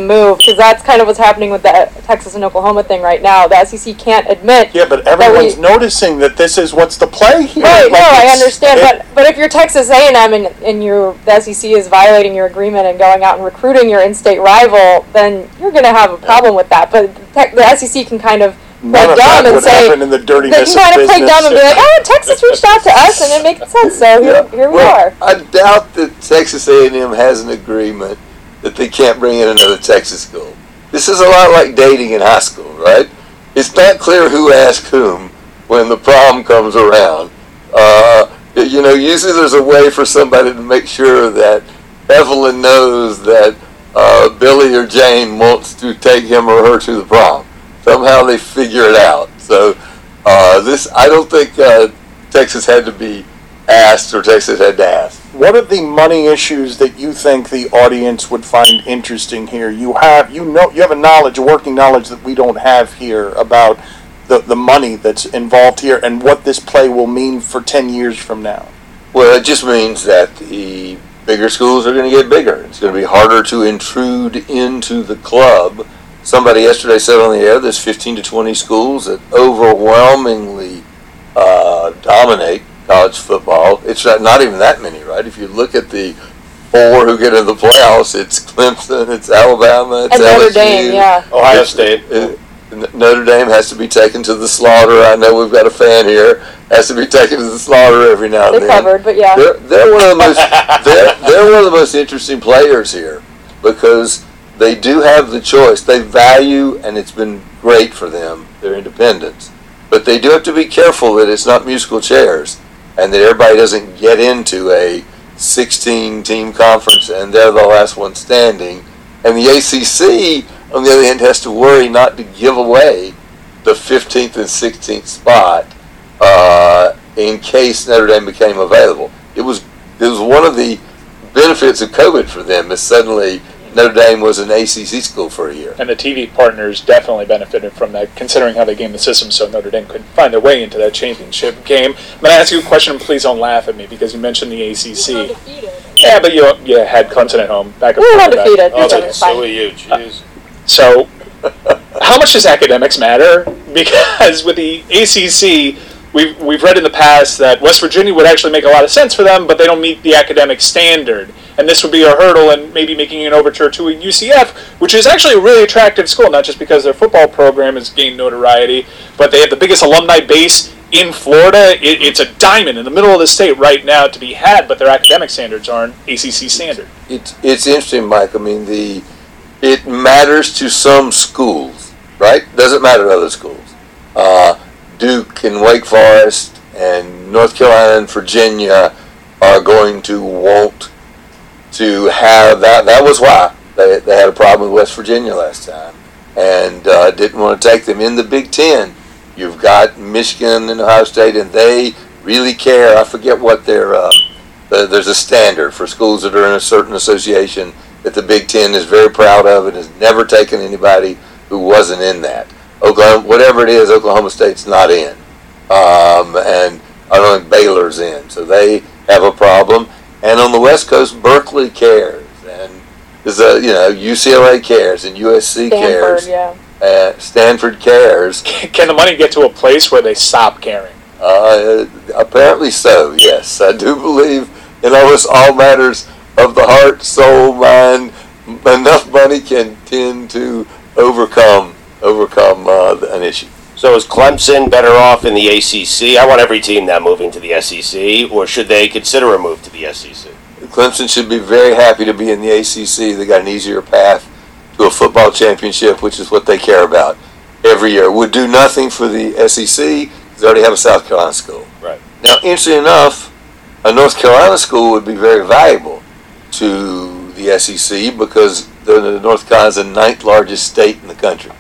the move because that's kind of what's happening with the uh, Texas and Oklahoma thing right now. The SEC can't admit. yeah, but that everyone's we- noticing that this is what's the play here. Right, no, I understand, it- but but if you're Texas A&M and and your the SEC is violating your agreement and going out and recruiting your in-state rival, then you're going to have a problem with that. But tech, the SEC can kind of play None dumb and say in the they dirtiness can kind of of play business. dumb and be like, oh, Texas reached out to us and it makes sense. So here, here we are. I doubt that Texas A&M has an agreement that they can't bring in another Texas school. This is a lot like dating in high school, right? It's not clear who asked whom when the prom comes around. Uh, you know, usually there's a way for somebody to make sure that Evelyn knows that uh, Billy or Jane wants to take him or her to the prom. Somehow they figure it out. So uh, this, I don't think uh, Texas had to be asked or Texas had to ask. What are the money issues that you think the audience would find interesting here? You have you know you have a knowledge, a working knowledge that we don't have here about the, the money that's involved here and what this play will mean for ten years from now. Well, it just means that the bigger schools are going to get bigger. It's going to be harder to intrude into the club. Somebody yesterday said on the air there's 15 to 20 schools that overwhelmingly uh, dominate college football. It's not, not even that many, right? If you look at the four who get into the playoffs, it's Clemson, it's Alabama, it's And Notre LSU, Dame, yeah. Ohio State. uh, N- Notre Dame has to be taken to the slaughter. I know we've got a fan here. Has to be taken to the slaughter every now and They then. covered, but yeah. They're, they're one of the most they're, they're one of the most interesting players here because they do have the choice. They value, and it's been great for them, their independence. But they do have to be careful that it's not musical chairs and that everybody doesn't get into a 16 team conference and they're the last one standing. And the ACC, on the other hand, has to worry not to give away the 15th and 16th spot uh, in case Notre Dame became available. It was it was one of the benefits of COVID for them is suddenly Notre Dame was an ACC school for a year. And the TV partners definitely benefited from that, considering how they gamed the system so Notre Dame couldn't find their way into that championship game. I'm going to ask you a question, and please don't laugh at me because you mentioned the ACC. Yeah, but you, you had Clemson at home. Back We were undefeated. Oh, okay, so fine. were you. Jeez. Uh, so, how much does academics matter? Because with the ACC, we've, we've read in the past that West Virginia would actually make a lot of sense for them, but they don't meet the academic standard. And this would be a hurdle in maybe making an overture to a UCF, which is actually a really attractive school, not just because their football program has gained notoriety, but they have the biggest alumni base in Florida. It, it's a diamond in the middle of the state right now to be had, but their academic standards aren't ACC standard. It's it's interesting, Mike. I mean, the it matters to some schools, right? Doesn't matter to other schools. Uh, Duke and Wake Forest and North Carolina and Virginia are going to want to have that. That was why they, they had a problem with West Virginia last time and uh, didn't want to take them in the Big Ten. You've got Michigan and Ohio State, and they really care. I forget what their the, there's a standard for schools that are in a certain association that the Big Ten is very proud of and has never taken anybody who wasn't in that. Oklahoma, whatever it is, Oklahoma State's not in, um, and I don't think Baylor's in, so they have a problem. And on the West Coast, Berkeley cares, and there's a you know UCLA cares and USC Stanford, cares. yeah. Uh, Stanford cares. Can the money get to a place where they stop caring? Uh, apparently so, yes. I do believe in almost all matters of the heart, soul, mind. Enough money can tend to overcome overcome uh, an issue. So is Clemson better off in the ACC? I want every team now moving to the SEC, or should they consider a move to the SEC? Clemson should be very happy to be in the ACC. They got an easier path to a football championship, which is what they care about every year. Would do nothing for the SEC they already have a South Carolina school. Right. Now, interesting enough, a North Carolina school would be very valuable to the SEC because the North Carolina's the ninth largest state in the country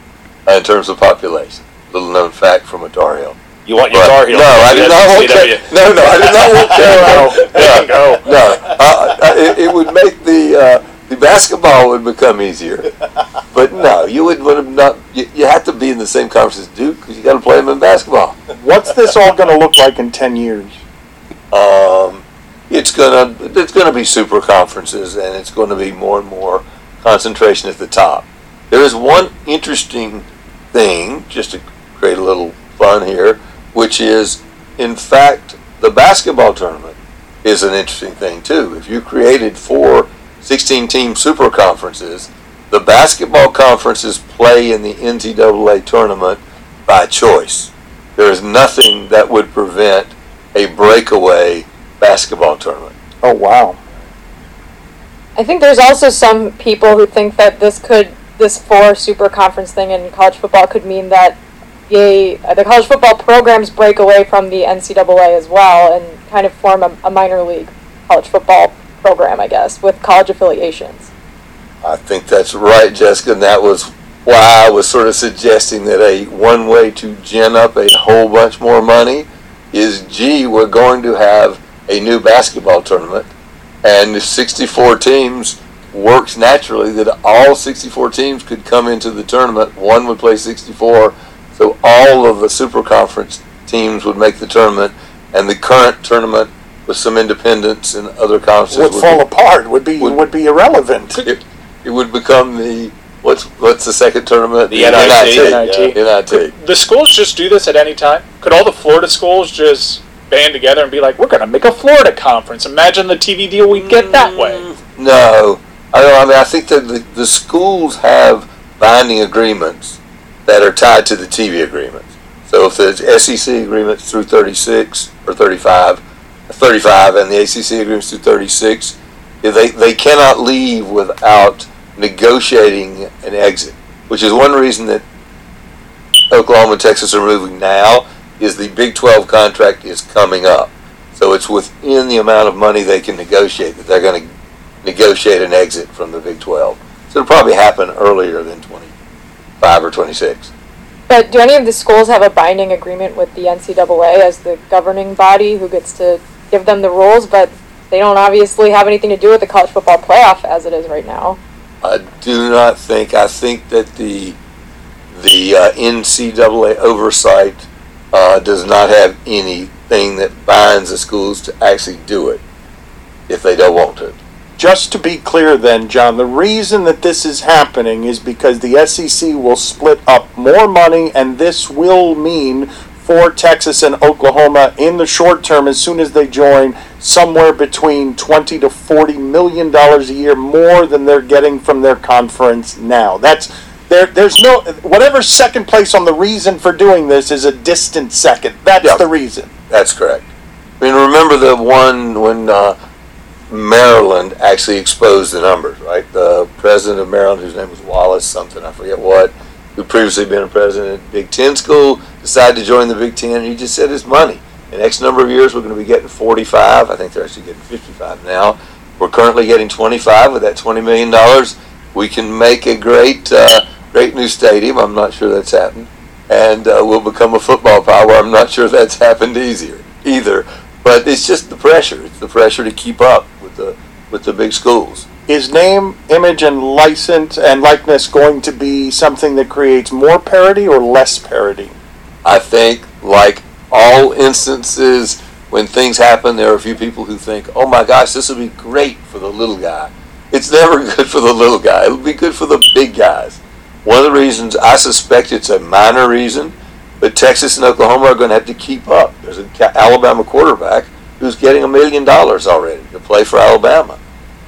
in terms of population. Little known fact from a Tar Heel. You want your But- Tar Heels No, I did not want SCW. Car- No, no, I did not want Carolina. no, no. Uh, uh, it, it would make the uh, the basketball would become easier. But no, you would would have not. You, you have to be in the same conference as Duke because you got to play them in basketball. What's this all going to look like in 10 years? Um, it's gonna it's gonna be super conferences, and it's going to be more and more concentration at the top. There is one interesting thing, just to create a little fun here, which is, in fact, the basketball tournament is an interesting thing too. If you created four 16-team super conferences, the basketball conferences play in the NCAA tournament by choice. There is nothing that would prevent a breakaway basketball tournament. Oh, wow. I think there's also some people who think that this could, this four super conference thing in college football could mean that the, uh, the college football programs break away from the NCAA as well and kind of form a, a minor league college football program, I guess, with college affiliations. I think that's right, Jessica, and that was why I was sort of suggesting that a one way to gin up a whole bunch more money is gee, we're going to have a new basketball tournament, and 64 teams works naturally that all 64 teams could come into the tournament. One would play 64, so all of the super conference teams would make the tournament, and the current tournament with some independents and other conferences Would fall apart, would be, would be irrelevant. it, it would become the what's what's the second tournament? The NIT. NIT. NIT. The schools just do this at any time? Could all the Florida schools just band together and be like, we're going to make a Florida conference? Imagine the TV deal we'd get that way. Mm, no, I mean, I think that the, the schools have binding agreements that are tied to the TV agreements. So if the SEC agreements through 36 or 35, 35, and the ACC agreements through 36, they they cannot leave without negotiating an exit, which is one reason that Oklahoma and Texas are moving now. Is the Big 12 contract is coming up, so it's within the amount of money they can negotiate that they're going to negotiate an exit from the Big 12. So it'll probably happen earlier than 25 or 26. But do any of the schools have a binding agreement with the NCAA as the governing body who gets to give them the rules? But they don't obviously have anything to do with the college football playoff as it is right now. I do not think. I think that the the uh, NCAA oversight uh, does not have anything that binds the schools to actually do it if they don't want to. Just to be clear, then, John, the reason that this is happening is because the SEC will split up more money, and this will mean for Texas and Oklahoma in the short term, as soon as they join, somewhere between 20 to 40 million dollars a year more than they're getting from their conference now. That's there. There's no whatever second place on the reason for doing this is a distant second. That's the reason. That's correct. I mean, remember the one when uh, Maryland actually exposed the numbers, right? The president of Maryland, whose name was Wallace something, I forget what, who previously been a president at Big Ten school, decided to join the Big Ten. He just said it's money. In X number of years, we're going to be getting 45. I think they're actually getting 55 now. We're currently getting 25 with that 20 million dollars. We can make a great, uh, great new stadium. I'm not sure that's happened, and uh, we'll become a football power. I'm not sure that's happened easier either. But it's just the pressure. It's the pressure to keep up with the with the big schools. Is name, image, and license and likeness going to be something that creates more parity or less parity? I think, like all instances when things happen, there are a few people who think, "Oh my gosh, this will be great for the little guy." It's never good for the little guy. It'll be good for the big guys. One of the reasons I suspect it's a minor reason, but Texas and Oklahoma are going to have to keep up. There's an Alabama quarterback who's getting a million dollars already to play for Alabama.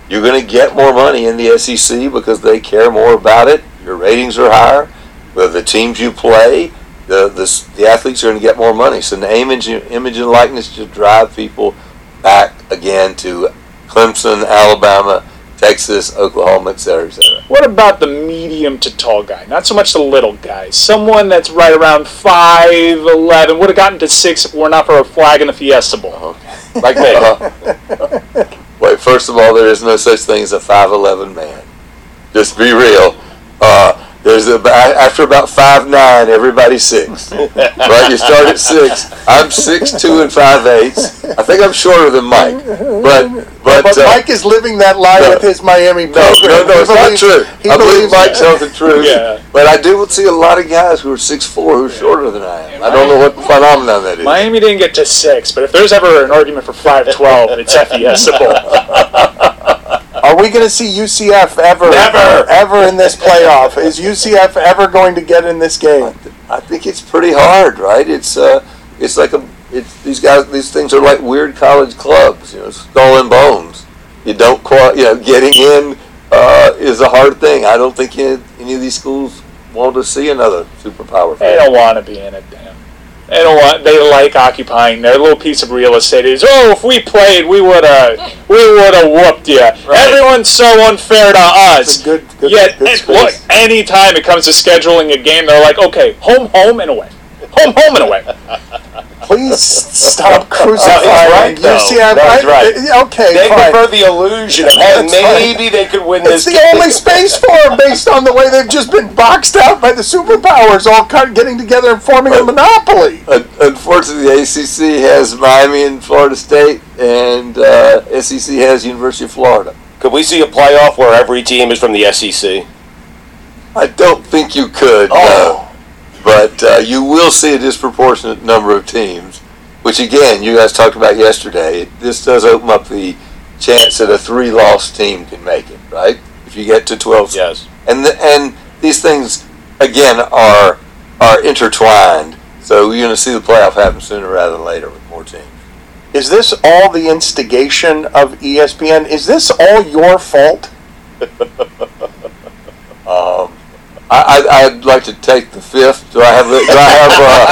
You're going to get more money in the SEC because they care more about it. Your ratings are higher. With the teams you play, the, the, the athletes are going to get more money. So the image, image and likeness to drive people back again to Clemson, Alabama, Texas, Oklahoma, et cetera, et cetera. What about the medium to tall guy? Not so much the little guy. Someone that's right around 5'11 would have gotten to 6 if it were not for a flag in the Fiesta Bowl. Like me. Uh-huh. Wait, first of all, there is no such thing as a 5'11 man. Just be real. Uh, there's a, after about five nine, everybody's six. right? You start at six. I'm six two and five eighths. I think I'm shorter than Mike, but but, But uh, Mike is living that lie no. with his Miami no, program. no, no, He it's not true. he I believe Mike tells the truth. Yeah. But I do see a lot of guys who are six four who are shorter than I am. I don't know what phenomenon that is. Miami didn't get to 6, but if there's ever an argument for 5'12, it's at Fiesta Bowl. Are we going to see UCF ever, Never. ever in this playoff? Is UCF ever going to get in this game? I think it's pretty hard, right? It's uh, it's like a it's these guys. These things are like weird college clubs, you know, skull and bones. You don't quite, you know, getting in uh, is a hard thing. I don't think any, any of these schools want to see another superpower. They don't want to be in it, damn. They don't want. They like occupying their little piece of real estate. Is oh, if we played, we would have, we would have whooped you. Everyone's so unfair to us. good, good, Yet, good look, anytime it comes to scheduling a game, they're like, okay, home, home, and away, home, home, and away. Please stop No, crucifying he's right, though. UCF. No, he's I- right. uh, Okay, They fine. prefer the illusion of hey, That's fine. maybe they could win It's this. the game. only space for them based on the way they've just been boxed out by the superpowers all kind of getting together and forming a monopoly. Unfortunately, the ACC has Miami and Florida State, and uh, SEC has University of Florida. Could we see a playoff where every team is from the SEC? I don't think you could. Oh. no. But uh, you will see a disproportionate number of teams, which again, you guys talked about yesterday. This does open up the chance that a three-loss team can make it, right? If you get to 12. Yes. And the, and these things again are are intertwined. So you're going to see the playoff happen sooner rather than later with more teams. Is this all the instigation of ESPN? Is this all your fault? Um, I, I, I'd like to take the fifth. Do I have do I have uh,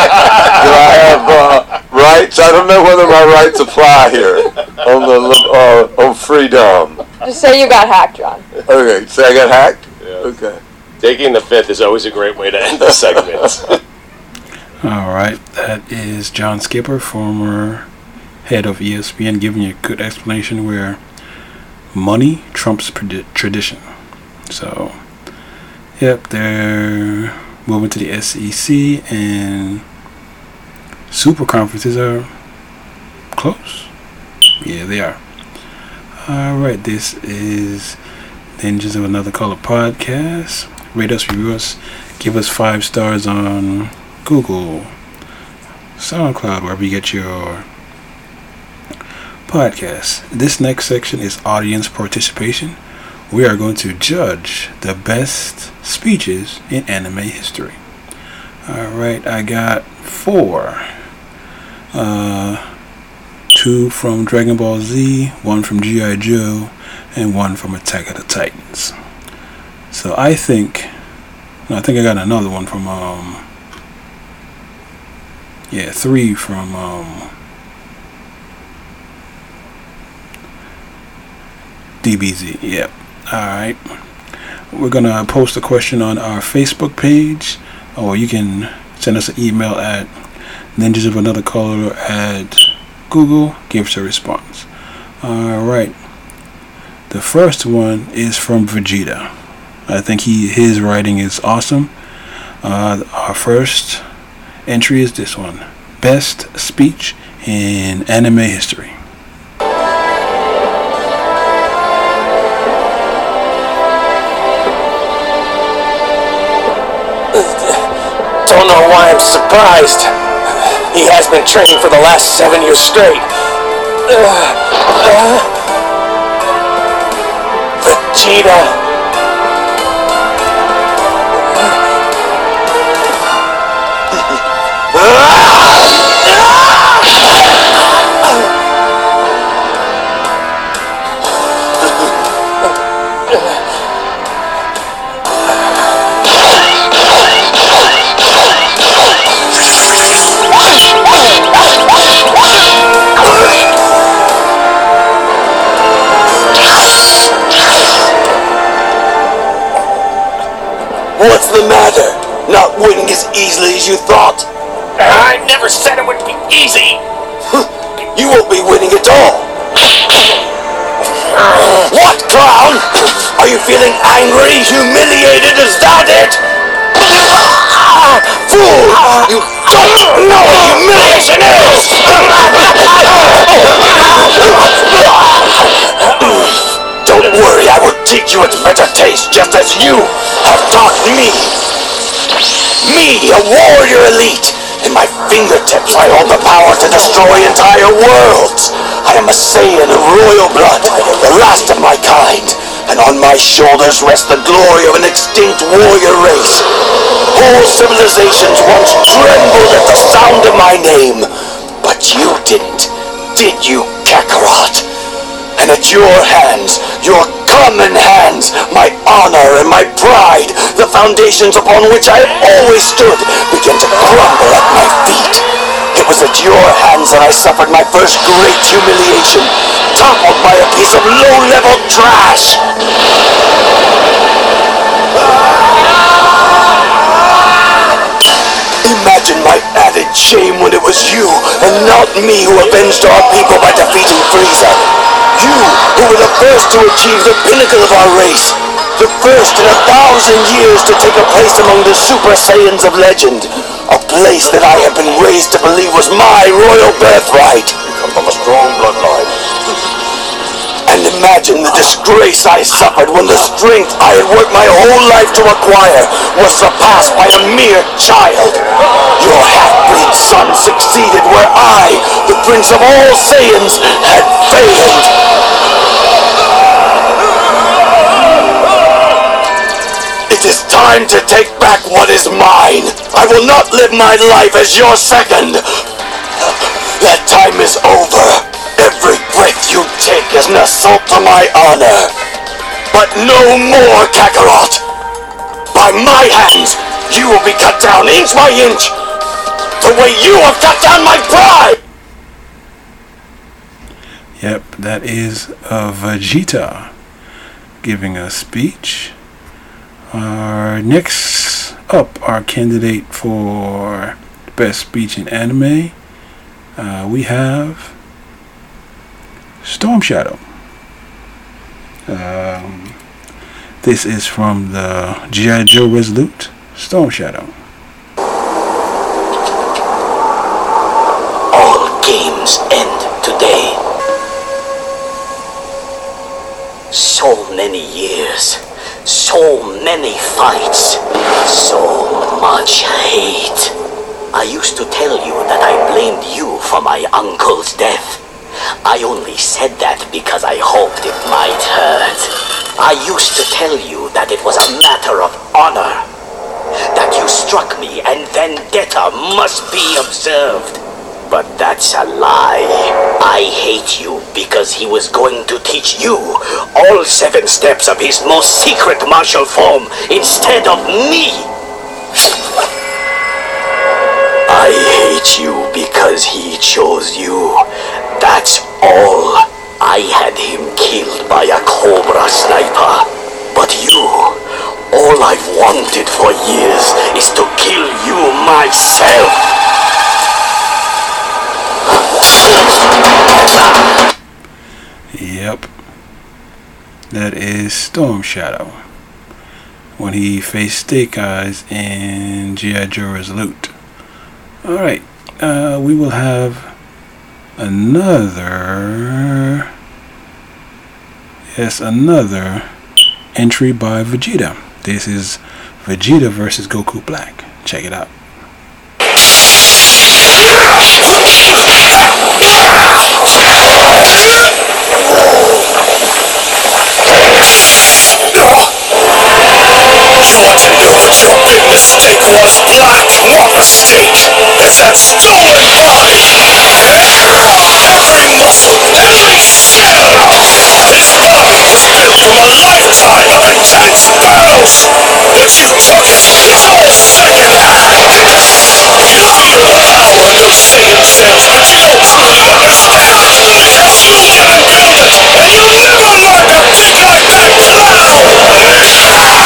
do I have uh, rights? I don't know whether my rights apply here on the uh, on freedom. Just say you got hacked, John. Okay, say I got hacked. Okay. Taking the fifth is always a great way to end the segment. All right, that is John Skipper, former head of ESPN, giving you a good explanation where money trumps tradition. So, yep, they're moving to the SEC, and super conferences are close. Yeah, they are. All right, this is Ninjas of Another Color podcast. Rate us, review us, give us five stars on Google, SoundCloud, wherever you get your podcasts. This next section is audience participation. We are going to judge the best speeches in anime history. Alright, I got four. Uh, two from Dragon Ball Z, one from G.I. Joe, and one from Attack of the Titans. So I think, I think I got another one from, um, yeah, three from, um, DBZ. Yep. Alright. We're going to post a question on our Facebook page, or you can send us an email at ninjas of another color at Google. Give us a response. Alright. The first one is from Vegeta. I think he his writing is awesome. Uh, our first entry is this one Best Speech in Anime History. Don't know why I'm surprised. He has been training for the last seven years straight. Uh, uh, Vegeta. What's the matter? Not winning as easily as you thought? I never said it would be easy. You won't be winning at all. What, clown? Are you feeling angry, humiliated? Is that it? Fool! You don't know what humiliation is! Don't worry, I will teach you its better taste just as you have taught me. Me, a warrior elite. In my fingertips I hold the power to destroy entire worlds. I am a Saiyan of royal blood, the last of my kind. And on my shoulders rests the glory of an extinct warrior race. Whole civilizations once trembled at the sound of my name. But you didn't, did you, Kakarot? And at your hands, your common hands, my honor and my pride, the foundations upon which I have always stood, begin to crumble at my feet. It was at your hands that I suffered my first great humiliation, toppled by a piece of low-level trash. Shame when it was you and not me who avenged our people by defeating Frieza. You, who were the first to achieve the pinnacle of our race. The first in a thousand years to take a place among the Super Saiyans of legend. A place that I have been raised to believe was my royal birthright. You come from a strong bloodline. Imagine the disgrace I suffered when the strength I had worked my whole life to acquire was surpassed by a mere child. Your half-breed son succeeded where I, the prince of all Saiyans, had failed. It is time to take back what is mine. I will not live my life as your second. That time is over. You take is an assault to my honor. But no more, Kakarot! By my hands, you will be cut down inch by inch, the way you have cut down my pride! Yep, that is uh, Vegeta giving a speech. Our next up, our candidate for best speech in anime, uh, we have Storm Shadow. Um, this is from the G.I. Joe Resolute Storm Shadow. All games end today. So many years, so many fights, so much hate. I used to tell you that I blamed you for my uncle's death. I only said that because I hoped it might hurt. I used to tell you that it was a matter of honor. That you struck me and vendetta must be observed. But that's a lie. I hate you because he was going to teach you all seven steps of his most secret martial form instead of me. I hate you because he chose you. That's all. I had him killed by a Cobra sniper. But you, all I've wanted for years is to kill you myself. Yep. That is Storm Shadow. When he faced Snake Eyes in G.I. Joe Resolute. Alright. Uh, we will have another. Yes, another entry by Vegeta. This is Vegeta versus Goku Black. Check it out. Big was black? What mistake? It's that stolen body! Every muscle, every cell! Was built from a lifetime of intense battles! Took it! It's all second-hand! You feel the power cells, but you don't truly understand! Because you didn't build it, and you'll never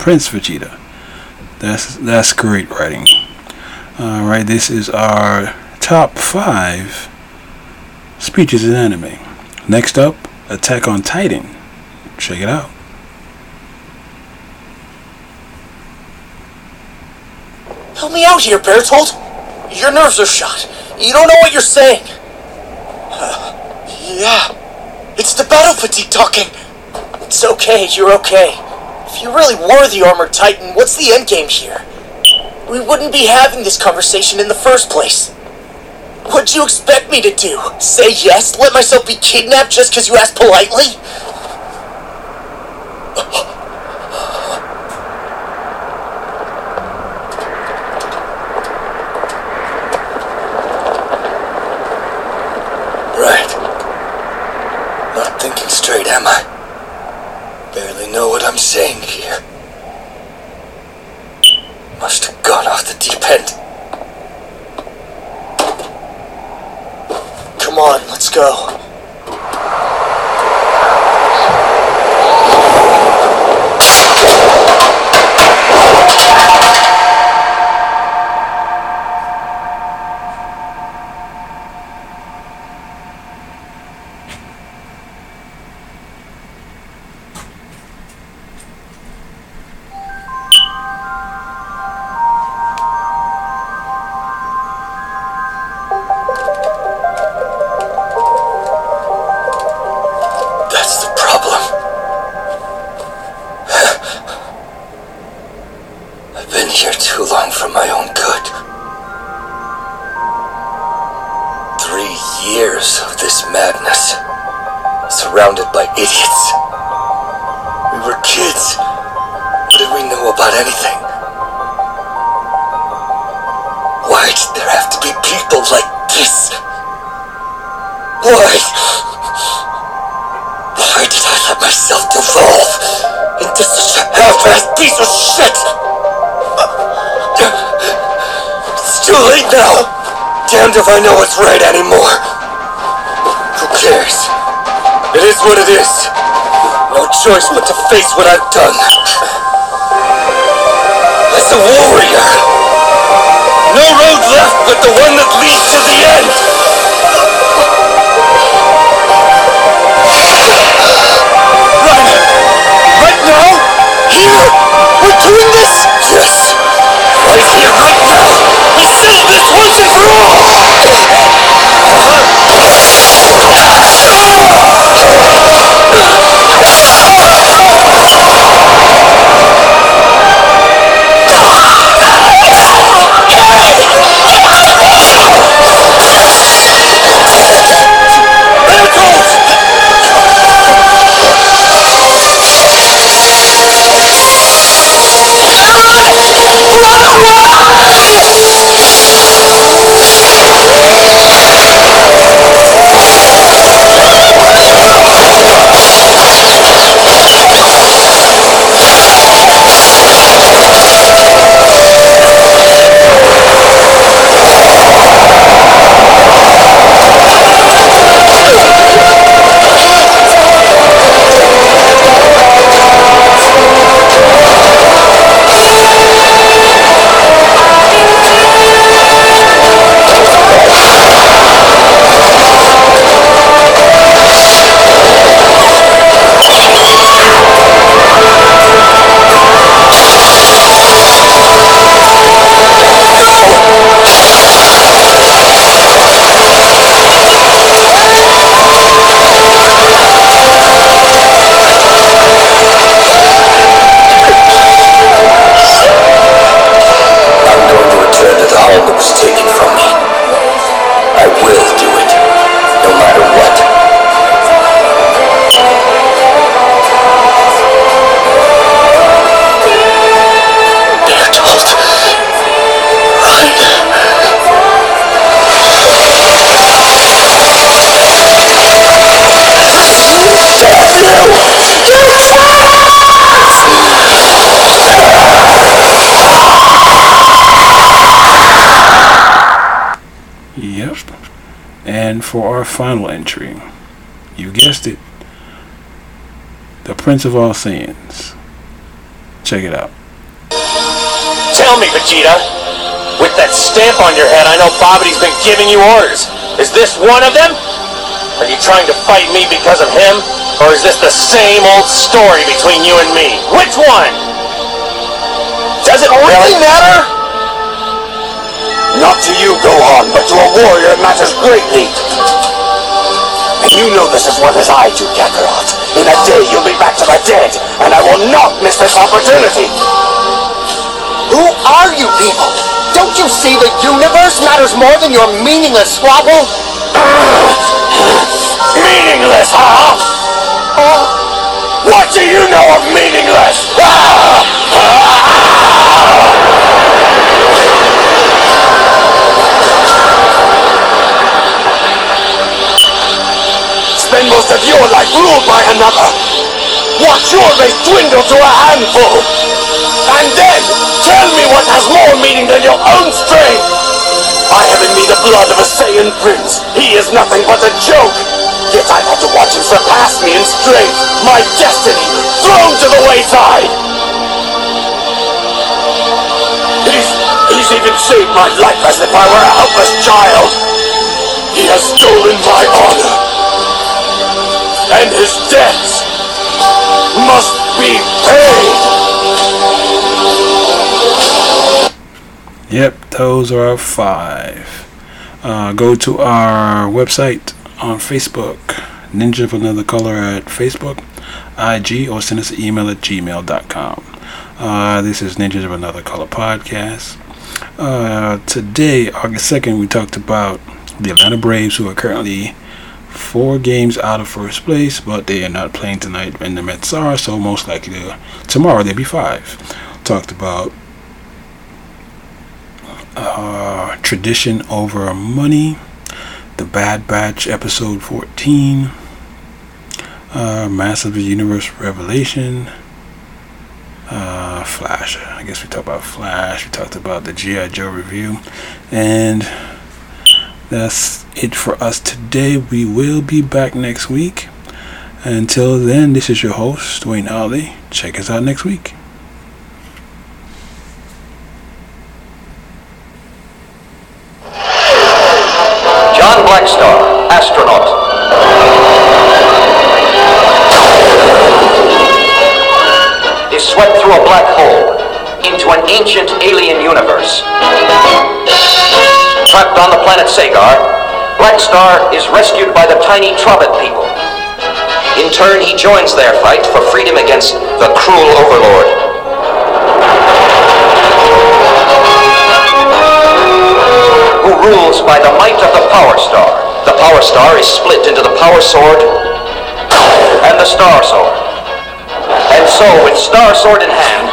Prince Vegeta. That's that's great writing. All right, this is our top five speeches in anime. Next up, Attack on Titan. Check it out. Help me out here, Bertholdt. Your nerves are shot. You don't know what you're saying. Uh, yeah. It's the battle fatigue talking. It's okay, you're okay. You really were the armored titan, what's the endgame here? We wouldn't be having this conversation in the first place. What'd you expect me to do? Say yes? Let myself be kidnapped just because you asked politely? Right. Not thinking straight, am I? Barely know what I'm saying here. Must have gone off the deep end. Come on, let's go. Now. Damned if I know what's right anymore. Who cares? It is what it is. No choice but to face what I've done. As a warrior, no road left but the one that leads to the end. Right, now, here, we're doing this. Yes, right here, once and for all. Final entry, you guessed it, the Prince of All Saiyans. Check it out. Tell me, Vegeta. With that stamp on your head, I know Babbidi's been giving you orders. Is this one of them? Are you trying to fight me because of him? Or is this the same old story between you and me? Which one? Does it really matter? Not to you, Gohan, but to a warrior it matters greatly. You know this as well as I do, Kakarot. In a day, you'll be back to the dead, and I will not miss this opportunity. Who are you people? Don't you see the universe matters more than your meaningless squabble? Meaningless, huh? What do you know of meaningless? Ah! Most of your life ruled by another. Watch your race dwindle to a handful. And then, tell me what has more meaning than your own strength. I have in me the blood of a Saiyan prince. He is nothing but a joke. Yet I've had to watch him surpass me in strength. My destiny thrown to the wayside. He's, he's even saved my life as if I were a helpless child. He has stolen my honor. And his debts must be paid. Yep, those are five. Uh, go to our website on Facebook, Ninja of Another Color at Facebook, IG, or send us an email at gmail.com. Uh, this is Ninjas of Another Color podcast. Uh, today, August 2nd, we talked about the Atlanta Braves, who are currently four games out of first place, but they are not playing tonight, and the Mets are, so most likely tomorrow they'll be five. Talked about uh, tradition over money, the Bad Batch episode 14, uh, Massive Universe Revelation, uh, Flash. I guess we talked about Flash. We talked about the G.I. Joe review. And that's it for us today. We will be back next week. Until then, this is your host, Dwayne Ali. Check us out next week. Rescued by the tiny Trobbit people. In turn, he joins their fight for freedom against the cruel overlord. Who rules by the might of the Power Star. The Power Star is split into the Power Sword and the Star Sword. And so, with Star Sword in hand,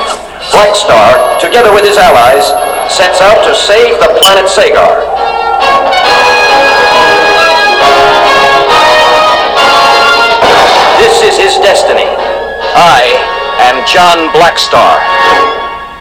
Black Star, together with his allies, sets out to save the planet Sagar. This is his destiny. I am John Blackstar.